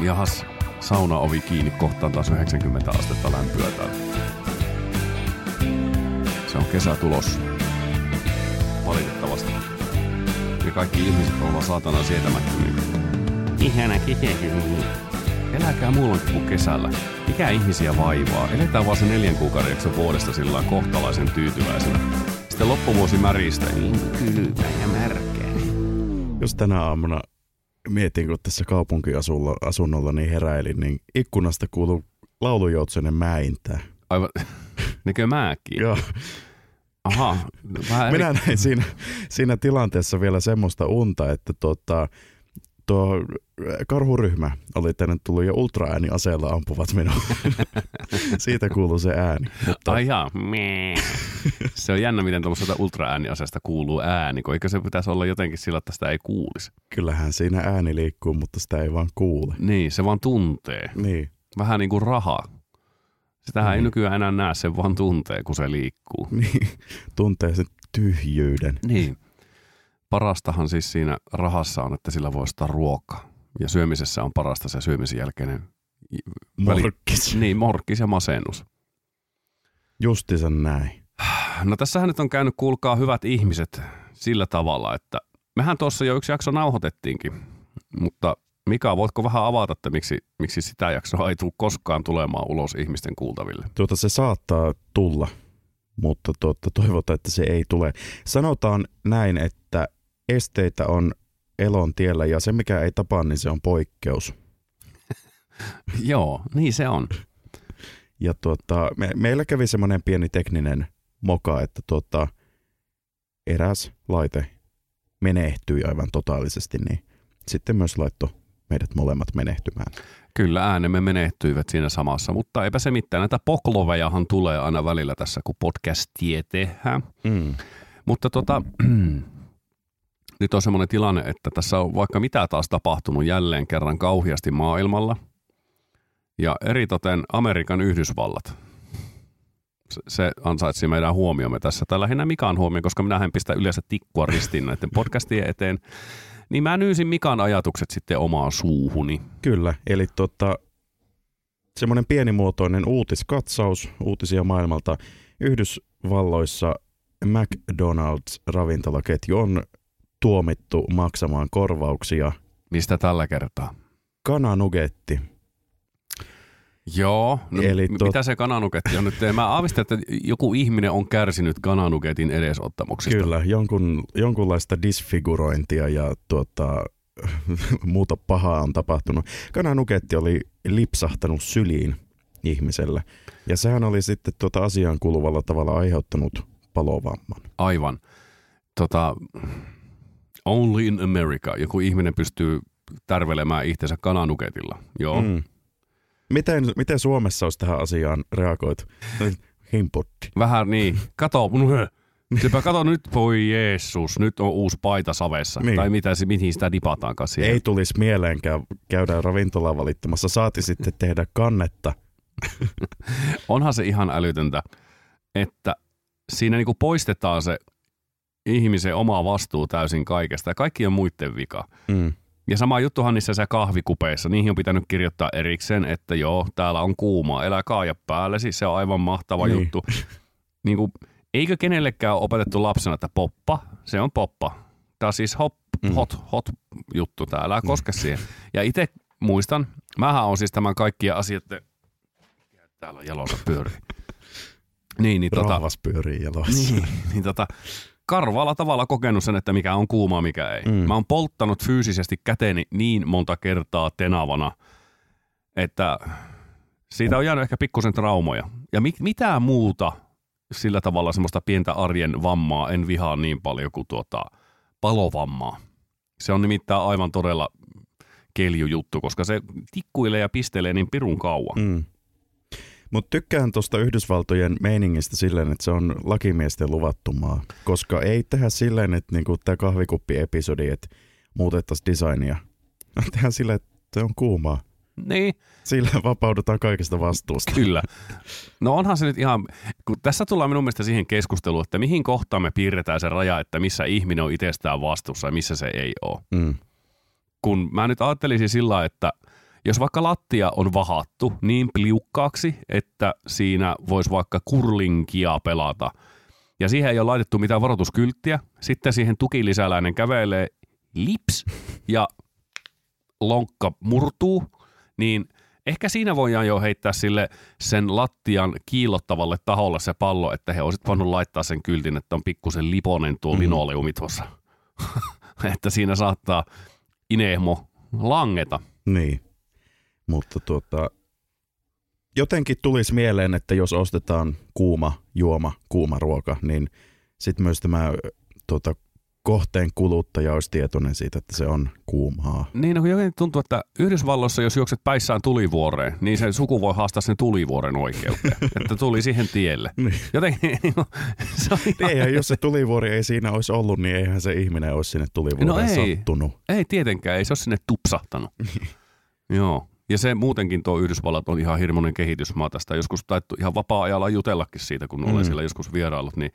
Jahas, sauna ovi kiinni kohtaan taas 90 astetta lämpöä täällä. Se on kesä tulos. Valitettavasti. Ja kaikki ihmiset ovat saatana sietämättömiä. Ihana kesä. Eläkää muulloinkin kuin kesällä. Mikä ihmisiä vaivaa? Eletään vaan se neljän kuukauden jakso vuodesta sillä kohtalaisen tyytyväisenä. Sitten loppuvuosi märistä. Niin kylmä ja märkää. Jos tänä aamuna mietin, kun tässä kaupunkiasunnolla niin heräilin, niin ikkunasta kuuluu laulujoutsenen mäintää. Aivan, nekö määkin? Joo. Aha. Vähän Minä eri... näin siinä, siinä tilanteessa vielä semmoista unta, että tota, tuo karhuryhmä oli tänne tullut ja ultraääniaseella ampuvat minua. Siitä kuuluu se ääni. Mutta Ai jaa. Se on jännä, miten tuollaisesta ultraääniasesta kuuluu ääni, kun eikö se pitäisi olla jotenkin sillä, että sitä ei kuulisi. kyllähän siinä ääni liikkuu, mutta sitä ei vaan kuule. Niin, se vaan tuntee. Niin, Vähän niin kuin raha. Sitähän ei Mm. nykyään enää näe, se vaan tuntee, kun se liikkuu. niin. tuntee sen tyhjyyden. Niin. Parastahan siis siinä rahassa on, että sillä voi ostaa ruokaa. Ja syömisessä on parasta se syömisen jälkeinen väli- Morkkis. Niin, morkkis ja masennus. Justiinsa näin. No tässähän nyt on käynyt, kuulkaa hyvät ihmiset, sillä tavalla, että mehän tuossa jo yksi jakso nauhoitettiinkin, mutta Mika, voitko vähän avata, että miksi, miksi sitä jaksoa ei tule koskaan tulemaan ulos ihmisten kuultaville? Tuota se saattaa tulla, mutta tuota, toivotaan, että se ei tule. Sanotaan näin, että esteitä on elon tiellä ja se mikä ei tapaa, niin se on poikkeus. Joo, niin se on. Ja tuota, me, meillä kävi semmoinen pieni tekninen moka, että tuota, eräs laite menehtyi aivan totaalisesti, niin sitten myös laitto meidät molemmat menehtymään. Kyllä äänemme menehtyivät siinä samassa, mutta eipä se mitään. Näitä poklovejahan tulee aina välillä tässä, kun podcastia tehdään. Mm. Mutta tota, nyt on semmoinen tilanne, että tässä on vaikka mitä taas tapahtunut jälleen kerran kauheasti maailmalla. Ja eritoten Amerikan Yhdysvallat. Se, se ansaitsi meidän huomiomme tässä. Tai lähinnä Mikan huomioon, koska minä en pistä yleensä tikkua ristiin näiden podcastien eteen. Niin mä nyysin Mikan ajatukset sitten omaan suuhuni. Kyllä, eli tota, semmoinen pienimuotoinen uutiskatsaus uutisia maailmalta. Yhdysvalloissa McDonald's-ravintolaketju on tuomittu maksamaan korvauksia. Mistä tällä kertaa? Kananugetti. Joo, no Eli Eli tot- mitä se kananuketti on nyt? Mä aavistan, että joku ihminen on kärsinyt kananuketin edesottamuksista. Kyllä, jonkun, jonkunlaista disfigurointia ja tuota, muuta pahaa on tapahtunut. Kananuketti oli lipsahtanut syliin ihmiselle. Ja sehän oli sitten tuota asiaan kuuluvalla tavalla aiheuttanut palovamman. Aivan. Tota, only in America. Joku ihminen pystyy tärvelemään itsensä kananuketilla. Joo. Mm. Miten, miten Suomessa olisi tähän asiaan reagoitu? Himputti. Vähän niin. Kato, Sepä kato nyt, voi Jeesus, nyt on uusi paita savessa. Niin. Tai mitä, mihin sitä dipataankaan siellä. Ei tulisi mieleenkään käydä ravintolaa valittamassa. Saati sitten tehdä kannetta. Onhan se ihan älytöntä, että siinä niinku poistetaan se ihmisen oma vastuu täysin kaikesta ja kaikki on muiden vika. Mm. Ja sama juttuhan niissä se kahvikupeissa. Niihin on pitänyt kirjoittaa erikseen, että joo, täällä on kuumaa, elää kaaja päälle. Siis se on aivan mahtava Niin. juttu. Niin kuin, eikö kenellekään ole opetettu lapsena, että poppa, se on poppa. Tämä on siis hop, Mm. hot, hot juttu tää, älä koske siihen. Ja itse muistan, mähän on siis tämän kaikkien asioiden, täällä on jalossa pyörii. Niin, niin, tota, Rahvas pyörii jaloissa. niin, niin tota, karvaalla tavalla kokenut sen, että mikä on kuuma, mikä ei. Mm. Mä oon polttanut fyysisesti käteeni niin monta kertaa tenavana, että siitä on jäänyt ehkä pikkusen traumoja. Ja mit, mitään muuta sillä tavalla semmoista pientä arjen vammaa en vihaa niin paljon kuin tuota palovammaa. Se on nimittäin aivan todella keljujuttu, koska se tikkuilee ja pistelee niin pirun kauan. Mm. Mutta tykkään tuosta Yhdysvaltojen meiningistä silleen, että se on lakimiesten luvattu maa. Koska ei tehdä silleen, että niinku tämä kahvikuppi-episodi, että muutettaisiin designia. Tehdään silleen, että se on kuumaa. Niin, Sillä vapaudutaan kaikesta vastuusta. Kyllä. No onhan se nyt ihan, kun tässä tullaan minun mielestä siihen keskusteluun, että mihin kohtaan me piirretään se raja, että missä ihminen on itsestään vastuussa ja missä se ei ole. Mm. Kun mä nyt ajattelisin sillä, että Jos vaikka lattia on vahattu niin pliukkaaksi, että siinä voisi vaikka kurlinkia pelata, ja siihen ei ole laitettu mitään varoituskylttiä, sitten siihen tukilisäläinen kävelee lips ja lonkka murtuu, niin ehkä siinä voidaan jo heittää sille sen lattian kiillottavalle taholle se pallo, että he olisivat voinut laittaa sen kyltin, että on pikkusen liponen tuo mm. linoleumi tuossa. että siinä saattaa inehmo langeta. Niin, mutta tuota, jotenkin tulisi mieleen, että jos ostetaan kuuma juoma, kuuma ruoka, niin sitten myös tämä tuota, kohteen kuluttaja olisi tietoinen siitä, että se on kuumaa. Niin, no jotenkin tuntuu, että Yhdysvalloissa, jos juokset päissään tulivuoreen, niin se suku voi haastaa sen tulivuoren oikeuteen, että tuli siihen tielle. Niin. Jotenkin, se on ihan... Eihän, jos se tulivuori ei siinä olisi ollut, niin eihän se ihminen olisi sinne tulivuoreen No ei. sattunut. Ei tietenkään, ei se ole sinne tupsahtanut. Joo. Ja se muutenkin tuo Yhdysvallat on ihan hirmuinen kehitysmaa tästä. Joskus taittu ihan vapaa-ajalla jutellakin siitä, kun mm. olen siellä joskus vierailut, niin,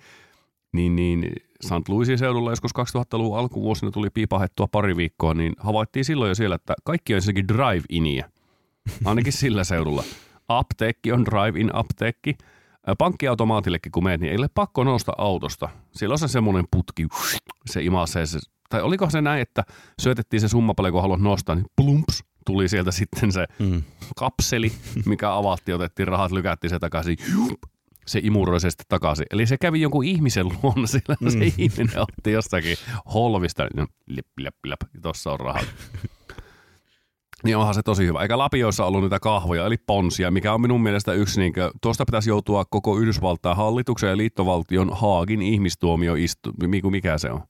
niin, niin St. Louisin seudulla joskus 2000-luvun alkuvuosina tuli piipahettua pari viikkoa, niin havaittiin silloin jo siellä, että kaikki on ensinnäkin drive-inia. Ainakin sillä seudulla. Apteekki on drive-in apteekki. Pankkiautomaatillekin kun menet, niin ei ole pakko nousta autosta. Siellä on se semmoinen putki, se imasee se, tai oliko se näin, että syötettiin se summa paljon, kun haluat nostaa, niin plumps, tuli sieltä sitten se Mm. kapseli, mikä avattiin, otettiin rahat, lykättiin se takaisin, jup, se imuroi se sitten takaisin. Eli se kävi jonkun ihmisen luona, sillä mm. se ihminen otti jostakin holvista, no, lip, lip, lip, tuossa on rahat. Niin onhan se tosi hyvä. Eikä Lapioissa ollut niitä kahvoja, eli ponsia, mikä on minun mielestä yksi, niin kuin, tuosta pitäisi joutua koko Yhdysvaltain hallituksen ja liittovaltion Haagin ihmistuomioistuimeen, mikä se on?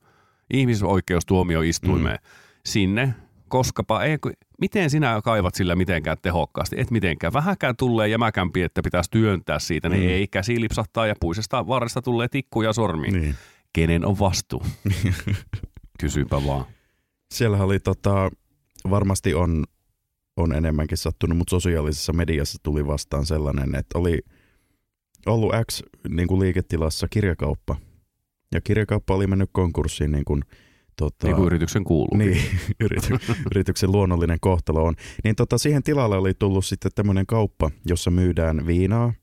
Ihmisoikeustuomioistuimeen. Mm. Sinne, koskapa ei, miten sinä kaivat sillä mitenkään tehokkaasti? Et mitenkään. Vähäkään tulee jämäkämpi, että pitäisi työntää siitä, niin Mm. ei käsi lipsahtaa ja puisesta varresta tulee tikkuja sormiin. Niin. Kenen on vastuu? Kysynpä vaan. Siellähän oli tota, varmasti on, on enemmänkin sattunut, mutta sosiaalisessa mediassa tuli vastaan sellainen, että oli ollut X niin kuin liiketilassa kirjakauppa. Ja kirjakauppa oli mennyt konkurssiin niin kuin, tota, Niin kuin yrityksen kuuluu. niin, yrity, yrityksen luonnollinen kohtalo on. Niin tota, siihen tilalle oli tullut sitten tämmöinen kauppa, jossa myydään viinaa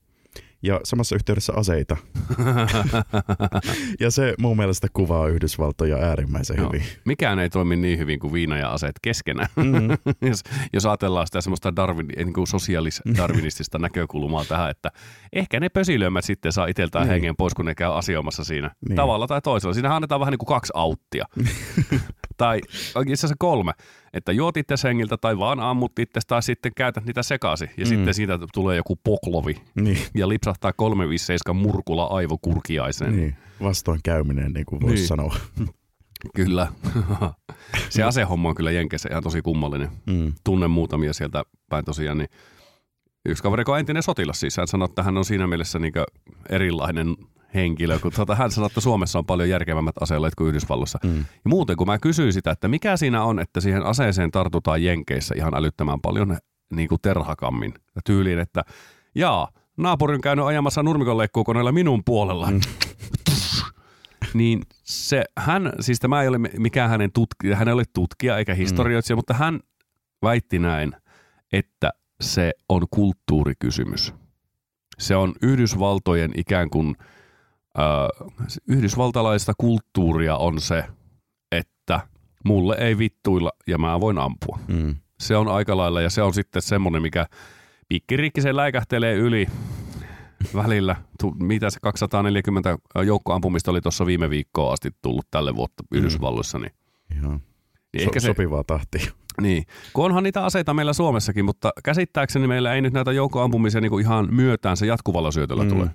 ja samassa yhteydessä aseita. Ja se mun mielestä kuvaa Yhdysvaltoja äärimmäisen Joo. hyvin. Mikään ei toimi niin hyvin kuin viina ja aseet keskenään. Mm. jos, jos ajatellaan sitä semmoista Darwin, niin kuin sosiaalis-darwinistista näkökulmaa tähän, että ehkä ne pösilömmät sitten saa itseltään Niin. hengen pois, kun ne käy asioimassa siinä. Niin. Tavalla tai toisella. Siinä annetaan vähän niin kuin kaksi auttia. tai itse asiassa kolme. Että juot itse hengiltä tai vaan ammut itse tai sitten käytät niitä sekaisin. Ja Mm. sitten siitä tulee joku poklovi Niin, ja lipsahtaa 357 murkulla aivokurkiaiseen. niin. Vastoin käyminen, niin kuin voisi Niin. sanoa. Kyllä. se asehomma on kyllä Jenkeissä ihan tosi kummallinen. Mm. Tunnen muutamia sieltä päin tosiaan, niin yksi kaveri, on entinen sotilas siis, hän sanoi, että hän on siinä mielessä niin erilainen henkilö, kun tuota, hän sanoi, että Suomessa on paljon järkevämmät aseelleet kuin Yhdysvalloissa. Mm. Ja muuten, kun mä kysyin sitä, että mikä siinä on, että siihen aseeseen tartutaan Jenkeissä ihan älyttömän paljon niin kuin terhakammin. Ja tyyliin, että jaa, naapuri on käynyt ajamassa nurmikonleikkuukoneella minun puolella. Mm. niin se, hän, siis tämä ei ole mikään hänen tutkija, hän ei ole tutkija eikä historioitsija, mutta hän väitti näin, että se on kulttuurikysymys. Se on Yhdysvaltojen ikään kuin, yhdysvaltalaista kulttuuria on se, että mulle ei vittuilla ja mä voin ampua. Mm. Se on aika lailla ja se on sitten semmoinen, mikä pikkiriikkisen läikähtelee yli välillä. Tu, mitä se 240 joukkoampumista oli tuossa viime viikkoa asti tullut tälle vuotta Yhdysvalloissa, niin, Ihan niin so- ehkä se, sopivaa tahtia. niin. Kun onhan niitä aseita meillä Suomessakin, mutta käsittääkseni meillä ei nyt näitä joukkoampumisia niin kuin ihan myötään se jatkuvalla syötöllä Mm. mm.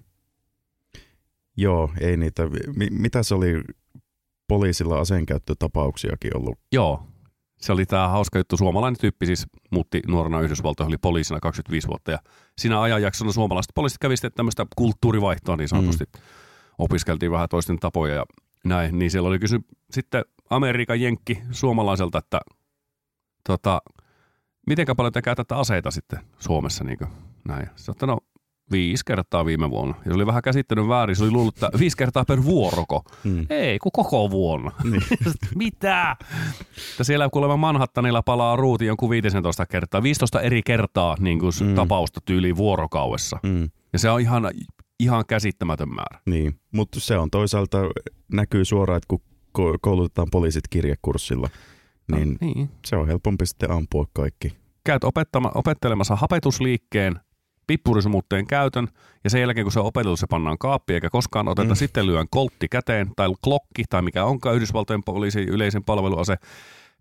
Joo, ei niitä. Mi- mitä se oli poliisilla aseenkäyttötapauksiakin ollut? Joo. Se oli tämä hauska juttu. Suomalainen tyyppi siis muutti nuorena Yhdysvaltoihin, oli poliisina 25 vuotta. Ja siinä ajanjaksona suomalaiset poliisit kävi sitten tämmöistä kulttuurivaihtoa niin sanotusti. Mm. Opiskeltiin vähän toisten tapoja ja näin. Niin siellä oli kysy sitten Amerikan jenkki suomalaiselta, että tota, mitenkä paljon te käytätte aseita sitten Suomessa niin näin. Sitten, no Viisi kertaa viime vuonna. Ja se oli vähän käsittänyt väärin. Se oli luullut, että viisi kertaa per vuoroko. Mm. Ei, kun koko vuonna. Niin. Mitä? Että siellä kuulemma Manhattanilla palaa ruuti jonkun 15 kertaa. 15 eri kertaa niin kuin Mm. tapausta tyyli vuorokaudessa. Mm. Ja se on ihan, ihan käsittämätön määrä. Niin, mutta se on toisaalta näkyy suoraan, että kun ko- koulutetaan poliisit kirjekurssilla, niin niin. se on helpompi sitten ampua kaikki. Käyt opettama, opettelemassa hapetusliikkeen, pippurisumutteen käytön ja sen jälkeen kun se on opeteltu, se pannaan kaappi eikä koskaan oteta. Mm. Sitten lyön koltti käteen tai klokki tai mikä onkaan Yhdysvaltojen poliisin yleisen palveluase.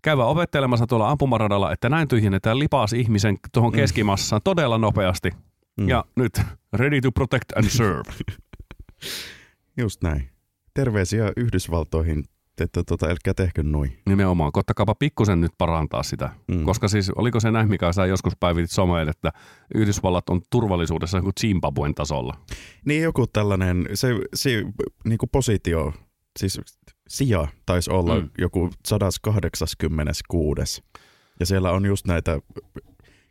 Käyvä opettelemassa tuolla ampumaradalla, että näin tyhjennetään lipas ihmisen tuohon Mm. keskimassaan todella nopeasti. Mm. Ja nyt ready to protect and serve. Just näin. Terveisiä Yhdysvaltoihin, että tota, älkää tehkö noin. Nimenomaan, koittakaapa pikkusen nyt parantaa sitä. Mm. Koska siis, oliko se näin, mikä sä joskus päivitit someen, että Yhdysvallat on turvallisuudessa kuin Zimbabwen tasolla. Niin joku tällainen, se, se niin kuin positio, siis sija taisi olla mm. Joku 186. Ja siellä on just näitä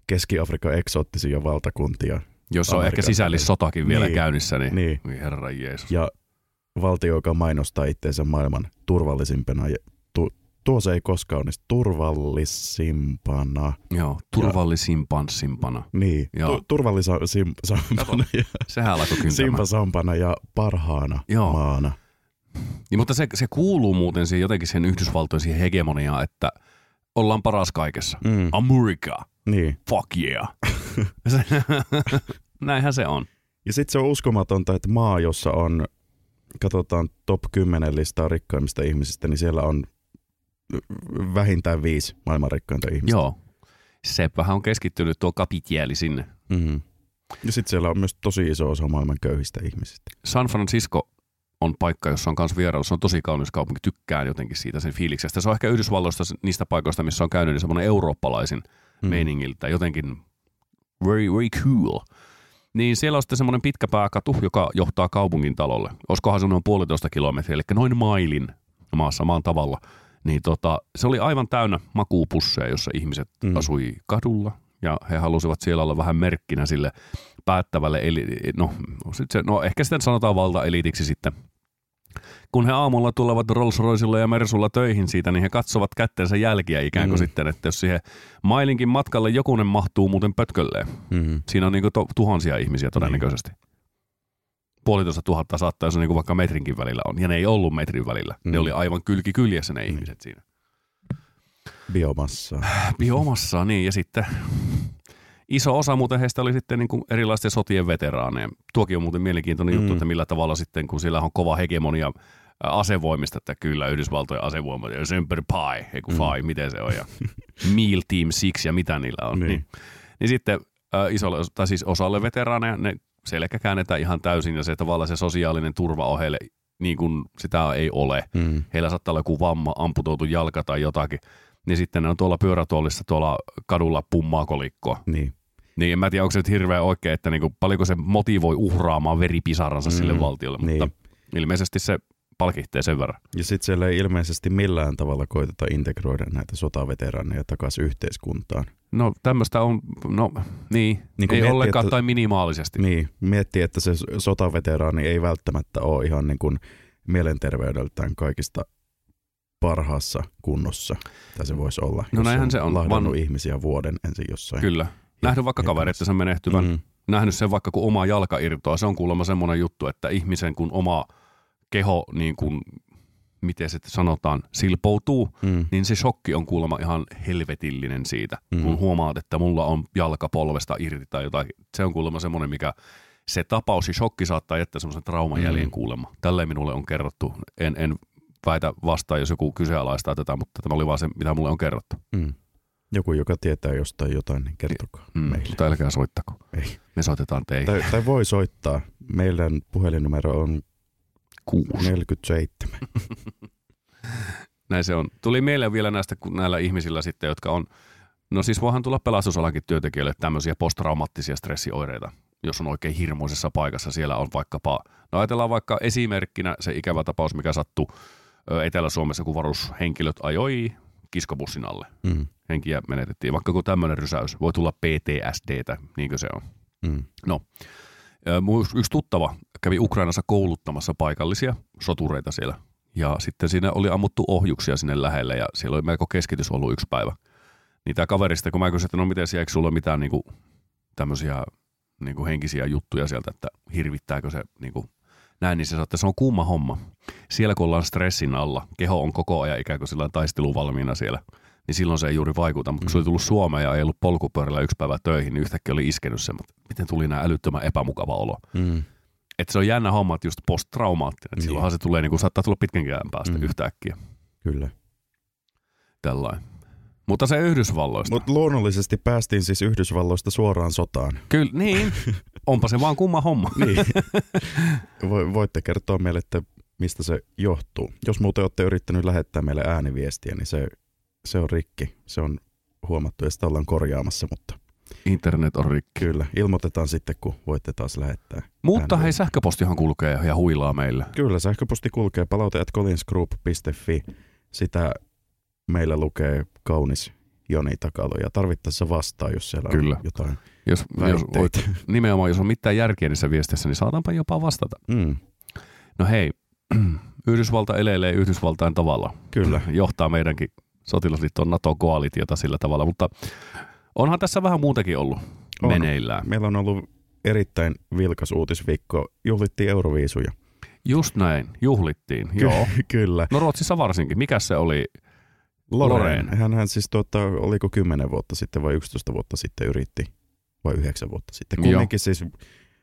Keski-Afrikan eksoottisia valtakuntia. Jos on ehkä Amerikan- sisällissotakin vielä Niin. käynnissä, niin, Niin. niin. herra Jeesus. Ja valtio, joka mainostaa itseensä maailman turvallisimpana. Ja tu, tuo se ei koskaan onnistu. Turvallisimpana. Joo, turvallisimpana simpana. Niin, Joo. tu, turvallisimpana ja Sehän alkoi kyntämään. simpasampana ja parhaana Joo. maana. Niin, mutta se, se kuuluu muuten siihen jotenkin sen Yhdysvaltojen siihen hegemoniaan, että ollaan paras kaikessa. Mm. America, Niin. fuck yeah. Näinhän se on. Ja sitten se on uskomatonta, että maa, jossa on, katsotaan top 10 listaa rikkaimmista ihmisistä, niin siellä on vähintään viisi maailman rikkainta ihmistä. Joo. Seppähän on keskittynyt tuo kapitieli sinne. Mm-hmm. Ja sitten siellä on myös tosi iso osa maailman köyhistä ihmisistä. San Francisco on paikka, jossa on myös vierailu. Se on tosi kaunis kaupunki. Tykkään jotenkin siitä sen fiiliksestä. Se on ehkä Yhdysvalloista niistä paikoista, missä on käynyt niin semmoinen eurooppalaisin mm. meiningiltä. Jotenkin very, very cool. Niin siellä on sitten semmoinen pitkä pääkatu, joka johtaa kaupungin talolle. Olisikohan se noin puolitoista kilometriä, eli noin mailin maassa maan tavalla. Niin tota, se oli aivan täynnä makuupusseja, jossa ihmiset Mm. asui kadulla. Ja he halusivat siellä olla vähän merkkinä sille päättävälle, eli, no, sit se, no ehkä sitten sanotaan valtaelitiksi sitten. Kun he aamulla tulevat Rolls Roycella ja Mersulla töihin siitä, niin he katsovat kättensä jälkiä ikään kuin Mm. mm. sitten, että jos siihen mailinkin matkalle jokunen mahtuu muuten pötkölleen. Mm-hmm. Siinä on niinku to, tuhansia ihmisiä todennäköisesti. Puolitoista tuhatta saattaa, jos on niinku vaikka metrinkin välillä on. Ja ne ei ollut metrin välillä. Mm. Mm. Ne oli aivan kylki kyljessä ne ihmiset siinä. Biomassaa. Biomassaa, niin. Ja sitten iso osa muuten heistä oli sitten niin kuin erilaisten sotien veteraaneja. Tuokin on muuten mielenkiintoinen Mm. juttu, että millä tavalla sitten, kun siellä on kova hegemonia asevoimista, että kyllä Yhdysvaltojen asevoimat ja Semper Pi, ei kun Mm. Fi, miten se on, ja Meal Team Six ja mitä niillä on. Niin. Niin, niin, sitten ä, isolle, tai siis osalle veteraaneja, ne selkä käännetään ihan täysin, ja se tavallaan se sosiaalinen turva on heille, niin kuin sitä ei ole Mm. heillä saattaa olla joku vamma, amputoitu jalka tai jotakin, niin sitten ne on tuolla pyörätuolissa tuolla kadulla pummaa kolikkoa. Niin. Niin en mä tiedä, onko se nyt hirveän oikein, että niinku, paljonko se motivoi uhraamaan veripisaransa mm, sille valtiolle, niin. mutta ilmeisesti se palkihtee sen verran. Ja sitten siellä ei ilmeisesti millään tavalla koiteta integroida näitä sotaveteraaneja takaisin yhteiskuntaan. No tämmöistä on, no niin, Niin niin ei miettii, ollenkaan että- tai minimaalisesti. Niin, miettii, että se sotaveteraani ei välttämättä ole ihan niin kuin mielenterveydeltään kaikista parhaassa kunnossa. Tai se voisi olla, No näinhän se on. lahdannut Vaan- ihmisiä vuoden ensin jossain. Kyllä. Nähnyt vaikka Hiekkalassa. kavereittensa menehtyvän, Mm, nähnyt sen vaikka kun oma jalka irtoaa. Se on kuulemma semmoinen juttu, että ihmisen kun oma keho, niin kuin, miten se sanotaan, silpoutuu, mm, niin se shokki on kuulemma ihan helvetillinen siitä, mm. Kun huomaat, että mulla on jalka polvesta irti tai jotain. Se on kuulemma semmoinen, mikä se tapaus ja shokki saattaa jättää semmoisen traumajäljen Mm. mm. kuulemma. Tälleen minulle on kerrottu. En, en väitä vastaan, jos joku kyseenalaistaa tätä, mutta tämä oli vaan se, mitä mulle on kerrottu. mm. Joku, joka tietää jostain jotain, niin kertokaa Mm. meille. Mutta älkää soittako. Ei. Me soitetaan teille. Tai, tai voi soittaa. Meidän puhelinnumero on Kuusi. 47. Näin se on. Tuli mieleen vielä näistä kun näillä ihmisillä sitten, jotka on, no siis voihan tulla pelastusalankin työntekijöille tämmöisiä posttraumaattisia stressioireita, jos on oikein hirmuisessa paikassa. Siellä on vaikkapa, no ajatellaan vaikka esimerkkinä se ikävä tapaus, mikä sattui Etelä-Suomessa, kun varushenkilöt ajoi kiskobussin alle. Mm, Henkiä menetettiin, vaikka kun tämmöinen rysäys. Voi tulla PTSDtä, niinkö se on. mm, mun yksi tuttava kävi Ukrainassa kouluttamassa paikallisia sotureita siellä. Ja sitten siinä oli ammuttu ohjuksia sinne lähelle ja siellä oli melko keskitys ollut yksi päivä. Niin tämä kaverista, kun mä kysyin, että no miten siellä, eikö sulla mitään niinku, tämmöisiä niinku henkisiä juttuja sieltä, että hirvittääkö se niinku, näin, niin se sanoi, että se on kumma homma. Siellä kun ollaan stressin alla, keho on koko ajan ikään kuin sillä taisteluvalmiina siellä, niin silloin se ei juuri vaikuta. Mutta kun se oli tullut Suomeen ja ei ollut polkupyörällä yksi päivä töihin, niin yhtäkkiä oli iskenyt se, että miten tuli nämä älyttömän epämukava olo. Mm. Että se on jännä homma, että just posttraumaattinen. Että Niin. silloinhan se tulee, niin kuin, saattaa tulla pitkänkin ajan päästä Mm. yhtäkkiä. Kyllä. Tällainen. Mutta se Yhdysvalloista. Mutta luonnollisesti päästiin siis Yhdysvalloista suoraan sotaan. Kyllä, niin. Onpa se vaan kumma homma. Niin. Vo- voitte kertoa meille, että mistä se johtuu. Jos muuten olette yrittänyt lähettää meille ääniviestiä, niin se, se on rikki. Se on huomattu ja sitä ollaan korjaamassa, mutta Internet on rikki. kyllä, ilmoitetaan sitten, kun voitte taas lähettää. Mutta ääniviestiä. hei, sähköpostihan kulkee ja huilaa meille. Kyllä, sähköposti kulkee palaute at collinsgroup.fi. Sitä meillä lukee kaunis Joni Takalo ja tarvittaessa vastaa, jos siellä Kyllä. on jotain Jos, jos voit, nimenomaan, jos on mitään järkeä niissä viesteissä, niin saataanpa jopa vastata. Mm, No hei, Yhdysvalta elelee Yhdysvaltain tavalla. kyllä. Johtaa meidänkin sotilasliittoon NATO-koalitiota sillä tavalla, mutta onhan tässä vähän muutakin ollut On. meneillään. Meillä on ollut erittäin vilkas uutisviikko. Juhlittiin Euroviisuja. Just näin, juhlittiin. Ky- Joo. Kyllä. No Ruotsissa varsinkin. Mikä se oli? Loreen. Hän, hän siis tuota, oliko 10 vuotta sitten vai 11 vuotta sitten yritti, vai 9 vuotta sitten. Kumminkin siis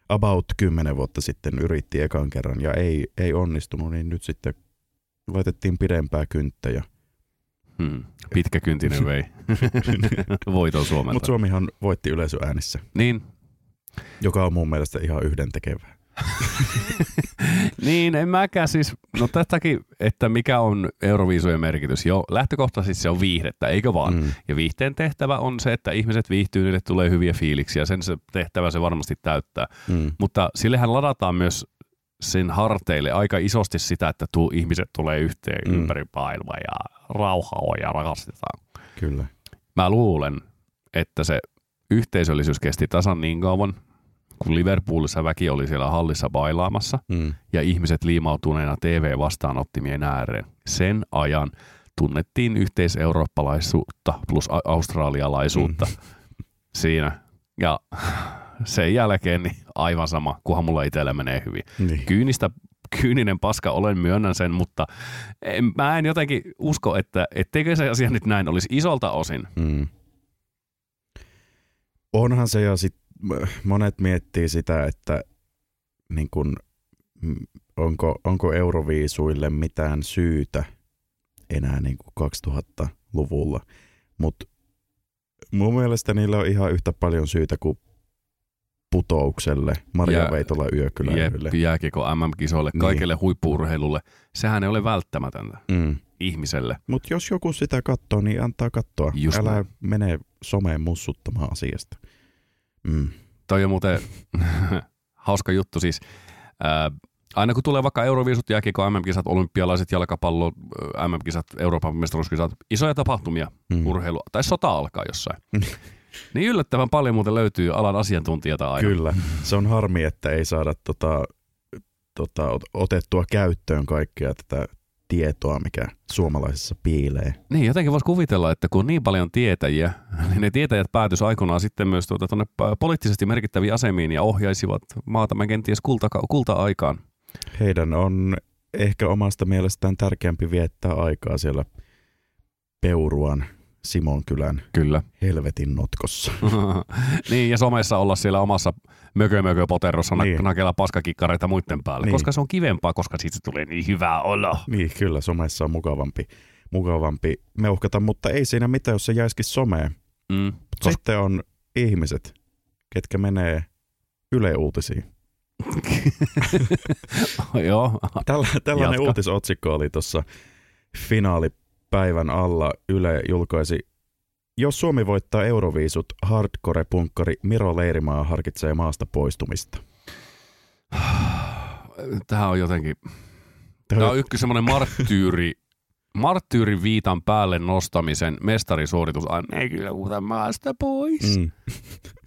about 10 vuotta sitten yritti ekan kerran ja ei, ei onnistunut, niin nyt sitten laitettiin pidempää kynttä. Ja, Hmm. Pitkäkyntinen vei voiton Suomelta. mutta Suomihan voitti yleisöäänissä, Niin, joka on mun mielestä ihan yhdentekevää. niin, en mäkään siis, no tästäkin, että mikä on Euroviisujen merkitys. Joo, lähtökohtaisesti se on viihdettä, eikö vaan? Mm. Ja viihteen tehtävä on se, että ihmiset viihtyy, niille tulee hyviä fiiliksiä. Sen se tehtävä se varmasti täyttää. Mm. Mutta sillehän ladataan myös sen harteille aika isosti sitä, että tuu, ihmiset tulee yhteen mm. ympäri maailmaa ja rauha on ja rakastetaan. Kyllä. Mä luulen, että se yhteisöllisyys kesti tasan niin kauan, kun Liverpoolissa väki oli siellä hallissa bailaamassa Mm. ja ihmiset liimautuneena TV-vastaanottimien ääreen. Sen ajan tunnettiin yhteiseurooppalaisuutta plus australialaisuutta Mm. siinä. Ja sen jälkeen niin aivan sama, kunhan mulla itsellä menee hyvin. Niin. Kyynistä, kyyninen paska, olen myönnän sen, mutta en, mä en jotenkin usko, että etteikö se asia nyt näin olisi isolta osin. Mm. Onhan se ja sit monet miettii sitä, että niin kun, onko, onko Euroviisuille mitään syytä enää niin kuin 2000-luvulla. Mutta mun mielestä niillä on ihan yhtä paljon syytä kuin putoukselle, Maria Ja- Veitola yökyläilylle. Jep, jääkiekko MM-kisoille, Niin. kaikille huippuurheilulle. Sehän ei ole välttämätöntä Mm. ihmiselle. Mutta jos joku sitä katsoo, niin antaa katsoa. Just Älä näin. mene someen mussuttamaan asiasta. Mm. Toi on muuten hauska juttu siis. Ää, aina kun tulee vaikka Euroviisut, jääkiekko, MM-kisat, olympialaiset, jalkapallo, MM-kisat, Euroopan mestaruuskisat, isoja tapahtumia, Mm. urheilu tai sota alkaa jossain. Mm. niin yllättävän paljon muuten löytyy alan asiantuntijata aina. Kyllä. Se on harmi, että ei saada tota, tota, ot- otettua käyttöön kaikkea tätä tietoa, mikä suomalaisessa piilee. Niin, jotenkin voisi kuvitella, että kun on niin paljon tietäjiä, niin ne tietäjät päätys aikoinaan sitten myös tuota, tuonne poliittisesti merkittäviin asemiin ja ohjaisivat maatamme kenties kulta, kulta-aikaan. Heidän on ehkä omasta mielestään tärkeämpi viettää aikaa siellä Peuruan Simonkylän Kyllä. helvetin notkossa. niin, ja somessa olla siellä omassa mökö mökö poterossa Niin. nakella paskakikkareita muiden päälle, Niin. koska se on kivempaa, koska siitä tulee niin hyvä olo. Niin, kyllä somessa on mukavampi, mukavampi meuhkata, mutta ei siinä mitään, jos se jäisikin someen. Mm. Sitten on ihmiset, ketkä menee Yle Uutisiin. Joo, Tällä, tällainen Jatka. uutisotsikko oli tuossa finaalipäivän alla. Yle julkaisi, jos Suomi voittaa Euroviisut, hardcore-punkkari Miro Leirimaa harkitsee maasta poistumista. tämä on jotenkin, tämä on yksi semmoinen marttyyri marttyyrin viitan päälle nostamisen mestarisuoritus. Ai, ei kyllä muuta maasta pois. Mm.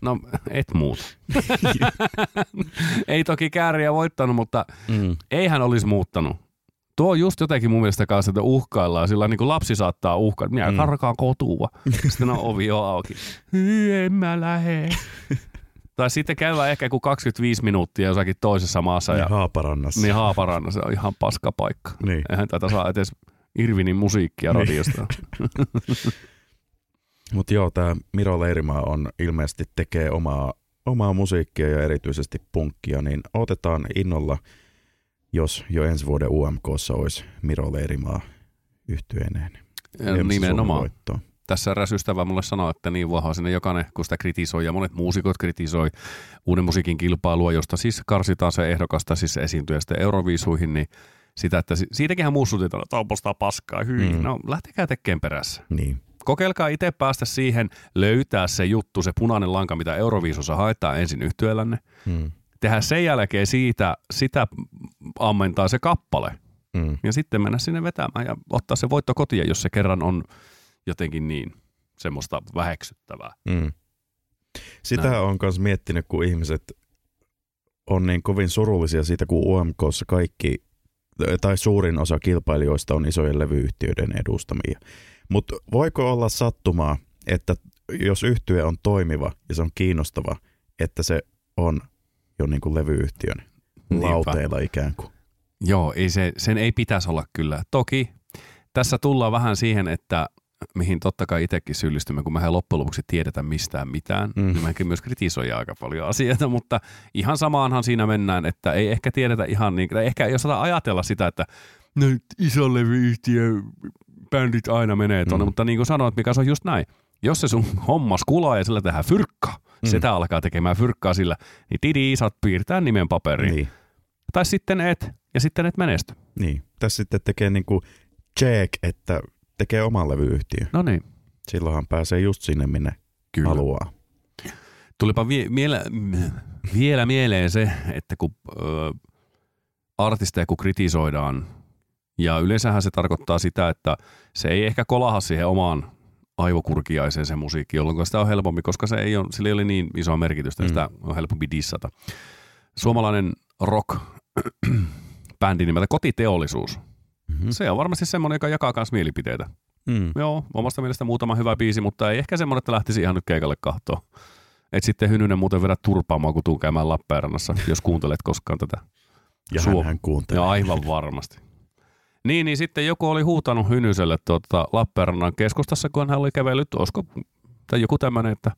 No, et muuta. ei toki kääriä voittanut, mutta mm. ei hän olisi muuttanut. Tuo on just jotenkin mun mielestä kanssa, että uhkaillaan. Sillä niin kuin lapsi saattaa uhkaa, minä mm. karkaan kotua. Sitten on ovi jo auki. en mä lähe. tai sitten käydään ehkä kuin 25 minuuttia jossakin toisessa maassa. Niin ja, Haaparannassa. Niin Haaparannassa. On ihan paska paikka. Niin. Eihän tätä saa edes Irvinin musiikkia niin. radiosta. Mutta joo, tämä Miro Leirimaa on ilmeisesti tekee omaa, omaa musiikkia ja erityisesti punkkia, niin otetaan innolla, jos jo ensi vuoden UMKssa olisi Miro Leirimaa yhtyeeneen. Nimenomaan. Tässä eräs ystävä mulle sanoi, että niin vahva sinne jokainen, kun sitä kritisoi ja monet muusikot kritisoi uuden musiikin kilpailua, josta siis karsitaan se ehdokasta siis esiintyä sitten Euroviisuihin, niin sitä, että siitäkin muistutetaan, että on paskaa, hyi, mm. no lähtekää tekemään perässä. Niin. Kokeilkaa itse päästä siihen, löytää se juttu, se punainen lanka, mitä Euroviisussa haetaan ensin yhtyölänne. Mm. Tehdään sen jälkeen siitä, sitä ammentaa se kappale. Mm. Ja sitten mennä sinne vetämään ja ottaa se voitto kotiin, jos se kerran on jotenkin niin semmoista väheksyttävää. Mm. Sitä Näin. on myös miettinyt, kun ihmiset on niin kovin surullisia siitä, kun UMKssa kaikki tai suurin osa kilpailijoista on isojen levyyhtiöiden edustamia. Mutta voiko olla sattumaa, että jos yhtye on toimiva ja se on kiinnostava, että se on jo niin kuin levyyhtiön Niinpä. lauteilla ikään kuin? Joo, ei se, sen ei pitäisi olla kyllä. Toki tässä tullaan vähän siihen, että mihin totta kai itsekin syyllistymme, kun mehän loppujen lopuksi tiedetä mistään mitään. Mm. Niin mekin myös kritisoi aika paljon asioita, mutta ihan samaanhan siinä mennään, että ei ehkä tiedetä ihan niin, ehkä jos ajatella sitä, että no iso levyyhtiö, bändit aina menee tuonne, mm. mutta niin kuin sanoit, mikä se on just näin. Jos se sun hommas kulaa ja sillä tehdään fyrkka, mm. sitä alkaa tekemään fyrkkaa sillä, niin tidi saat piirtää nimen paperiin. Niin. Tai sitten et, ja sitten et menesty. Niin, tässä sitten tekee niin kuin check, että tekee oman levyyhtiön. No niin. Silloinhan pääsee just sinne, minne Kyllä. haluaa. Tulipa vie, miele, vielä mieleen se, että kun ö, artisteja kun kritisoidaan, ja yleensähän se tarkoittaa sitä, että se ei ehkä kolaha siihen omaan aivokurkiaiseen se musiikki, jolloin sitä on helpompi, koska se ei ole, sillä ei ole niin isoa merkitystä, mm. sitä on helpompi dissata. Suomalainen rock bändi nimeltä Kotiteollisuus – Mm-hmm. Se on varmasti semmoinen, joka jakaa myös mielipiteitä. Mm. Joo, omasta mielestä muutama hyvä biisi, mutta ei ehkä semmoinen, että lähtisi ihan nyt keikalle kahtoon. Et sitten Hynynen muuten vedä turpaamaan, kun tuun käymään Lappeenrannassa, jos kuuntelet koskaan tätä. Ja Suo- hän kuuntelee. Ja aivan varmasti. Niin, niin sitten joku oli huutanut Hynyselle tuota Lappeenrannan keskustassa, kun hän oli kävellyt, olisiko, tai joku tämmöinen, että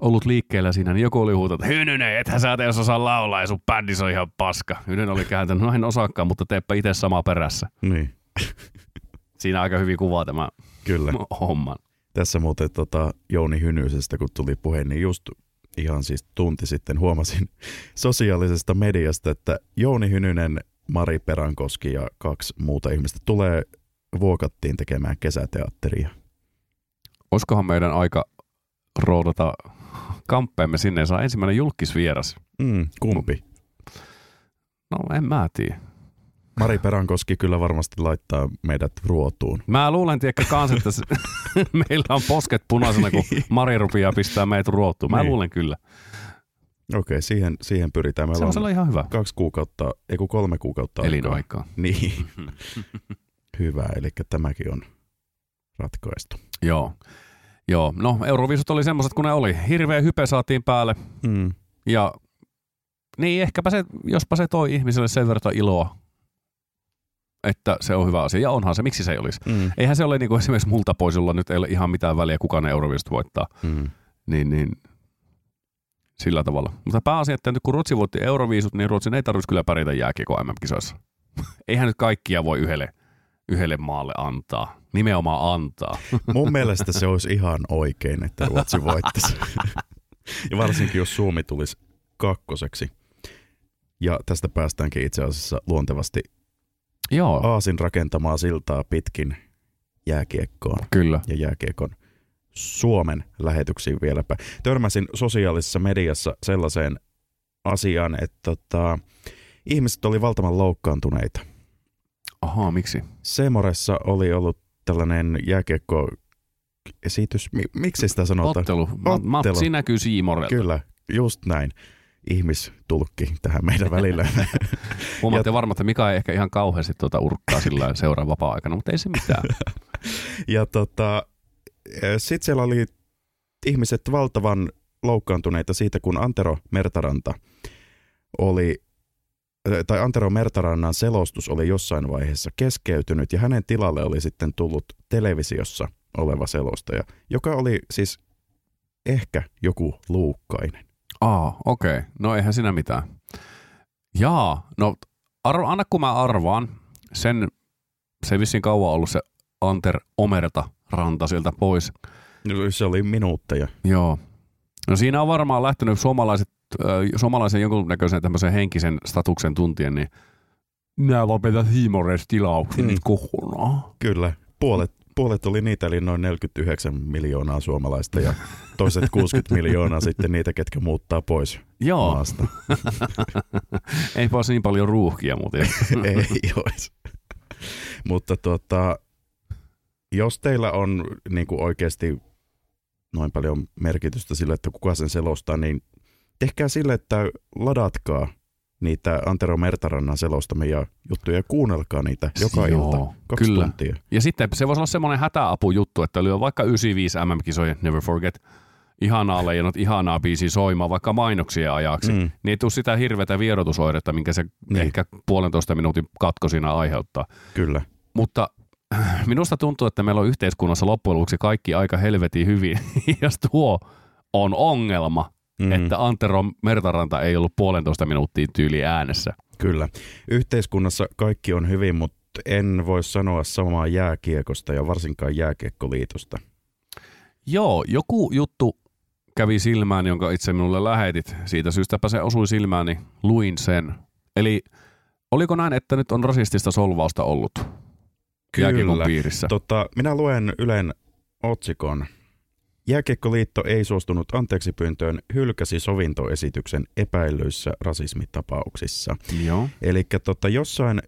ollut liikkeellä siinä, niin joku oli huutanut, että Hynynen, ethän sä jos osaa laulaa ja sun bändissä on ihan paska. Hynynen oli kääntänyt, no en osaakaan, mutta teepä itse sama perässä. Niin. Siinä aika hyvin kuvaa tämä Kyllä. homman. Tässä muuten tota, Jouni Hynyisestä, kun tuli puhe, niin just ihan siis tunti sitten huomasin sosiaalisesta mediasta, että Jouni Hynynen, Mari Perankoski ja kaksi muuta ihmistä tulee vuokattiin tekemään kesäteatteria. Olisikohan meidän aika roudata kamppeemme sinne saa ensimmäinen julkisvieras. Mm, kumpi? No en mä tiedä. Mari Perankoski kyllä varmasti laittaa meidät ruotuun. Mä luulen tiedäkö kans, että meillä on posket punaisena, kun Mari rupeaa pistää meitä ruotuun. Mä niin. luulen kyllä. Okei, okay, siihen, siihen pyritään. Meillä se on, on ihan hyvä. Kaksi kuukautta, ei kun kolme kuukautta Elinaikaa. Niin. hyvä, eli tämäkin on ratkaistu. Joo. Joo, no Euroviisut oli semmoiset kuin ne oli. Hirveä hype saatiin päälle. Mm. Ja niin ehkäpä se, jospa se toi ihmiselle sen verran iloa, että se on hyvä asia. Ja onhan se, miksi se ei olisi. Mm. Eihän se ole niin kuin esimerkiksi multa pois, jolla nyt ei ole ihan mitään väliä, kuka ne Euroviisut voittaa. Mm. Niin, niin sillä tavalla. Mutta pääasia, että nyt kun Ruotsi voitti Euroviisut, niin Ruotsin ei tarvitsisi kyllä pärjätä jääkiekko MM-kisoissa. Eihän nyt kaikkia voi yhdelle, yhdelle maalle antaa nimenomaan antaa. Mun mielestä se olisi ihan oikein, että Ruotsi voittaisi. ja varsinkin, jos Suomi tulisi kakkoseksi. Ja tästä päästäänkin itse asiassa luontevasti Joo. Aasin rakentamaa siltaa pitkin jääkiekkoon. Kyllä. Ja jääkiekon Suomen lähetyksiin vieläpä. Törmäsin sosiaalisessa mediassa sellaiseen asiaan, että tota, ihmiset oli valtavan loukkaantuneita Ahaa, miksi? Semoressa oli ollut tällainen jääkiekko esitys, Mi- miksi sitä sanotaan? Ottelu. Ottelu. Matsi näkyy Siimorelta. Kyllä, just näin. Ihmistulkki tähän meidän välillä. Huomaatte varmaan, että Mika ei ehkä ihan kauheasti tuota urkkaa sillä seuraa vapaa-aikana, mutta ei se mitään. ja tota, sitten siellä oli ihmiset valtavan loukkaantuneita siitä, kun Antero Mertaranta oli, tai Antero Mertarannan selostus oli jossain vaiheessa keskeytynyt ja hänen tilalle oli sitten tullut televisiossa oleva selostaja, joka oli siis ehkä joku luukkainen. Aa, okei. Okay. No eihän siinä mitään. Jaa, no arvo, anna kun mä arvaan. Sen, se ei vissiin kauan ollut se Anter Omerta ranta sieltä pois. No, Se oli minuutteja. Joo. No siinä on varmaan lähtenyt suomalaiset, äh, suomalaisen jonkunnäköisen tämmöisen henkisen statuksen tuntien, niin Nää lopetat Himores tilauksen Mm. kokonaan. Kyllä, puolet, puolet oli niitä, eli noin 49 miljoonaa suomalaista ja toiset 60 miljoonaa sitten niitä, ketkä muuttaa pois Joo, maasta. ei vaan niin paljon ruuhkia muuten. Ei olisi. Mutta tota, jos teillä on niin kuin oikeasti noin paljon merkitystä sille, että kuka sen selostaa, niin tehkää sille, että ladatkaa niitä Antero Mertarannan selostamia juttuja ja kuunnelkaa niitä joka Joo, ilta. Kaksi kyllä. tuntia. Ja sitten se voisi olla semmoinen hätäapujuttu, että lyö vaikka 95 MM-kisojen Never Forget ihanaa leijonut, ihanaa biisiä soimaan vaikka mainoksia ajaksi. Mm. Niin ei tule sitä hirveätä vierotusoiretta, minkä se Niin. ehkä puolentoista minuutin katko siinä aiheuttaa. kyllä. Mutta minusta tuntuu, että meillä on yhteiskunnassa loppujen lopuksi kaikki aika helvetin hyvin. Jos tuo on ongelma, Mm, että Antero Mertaranta ei ollut puolentoista minuuttia tyyli äänessä. Kyllä. Yhteiskunnassa kaikki on hyvin, mutta en voi sanoa samaa jääkiekosta ja varsinkaan jääkiekkoliitosta. Joo, joku juttu kävi silmään, jonka itse minulle lähetit. Siitä syystäpä se osui silmään, niin luin sen. Eli oliko näin, että nyt on rasistista solvausta ollut jääkiekon piirissä? Tota, minä luen Ylen otsikon. Jääkiekkoliitto ei suostunut anteeksi pyyntöön, hylkäsi sovintoesityksen epäilyissä rasismitapauksissa. Joo. Eli tota, jossain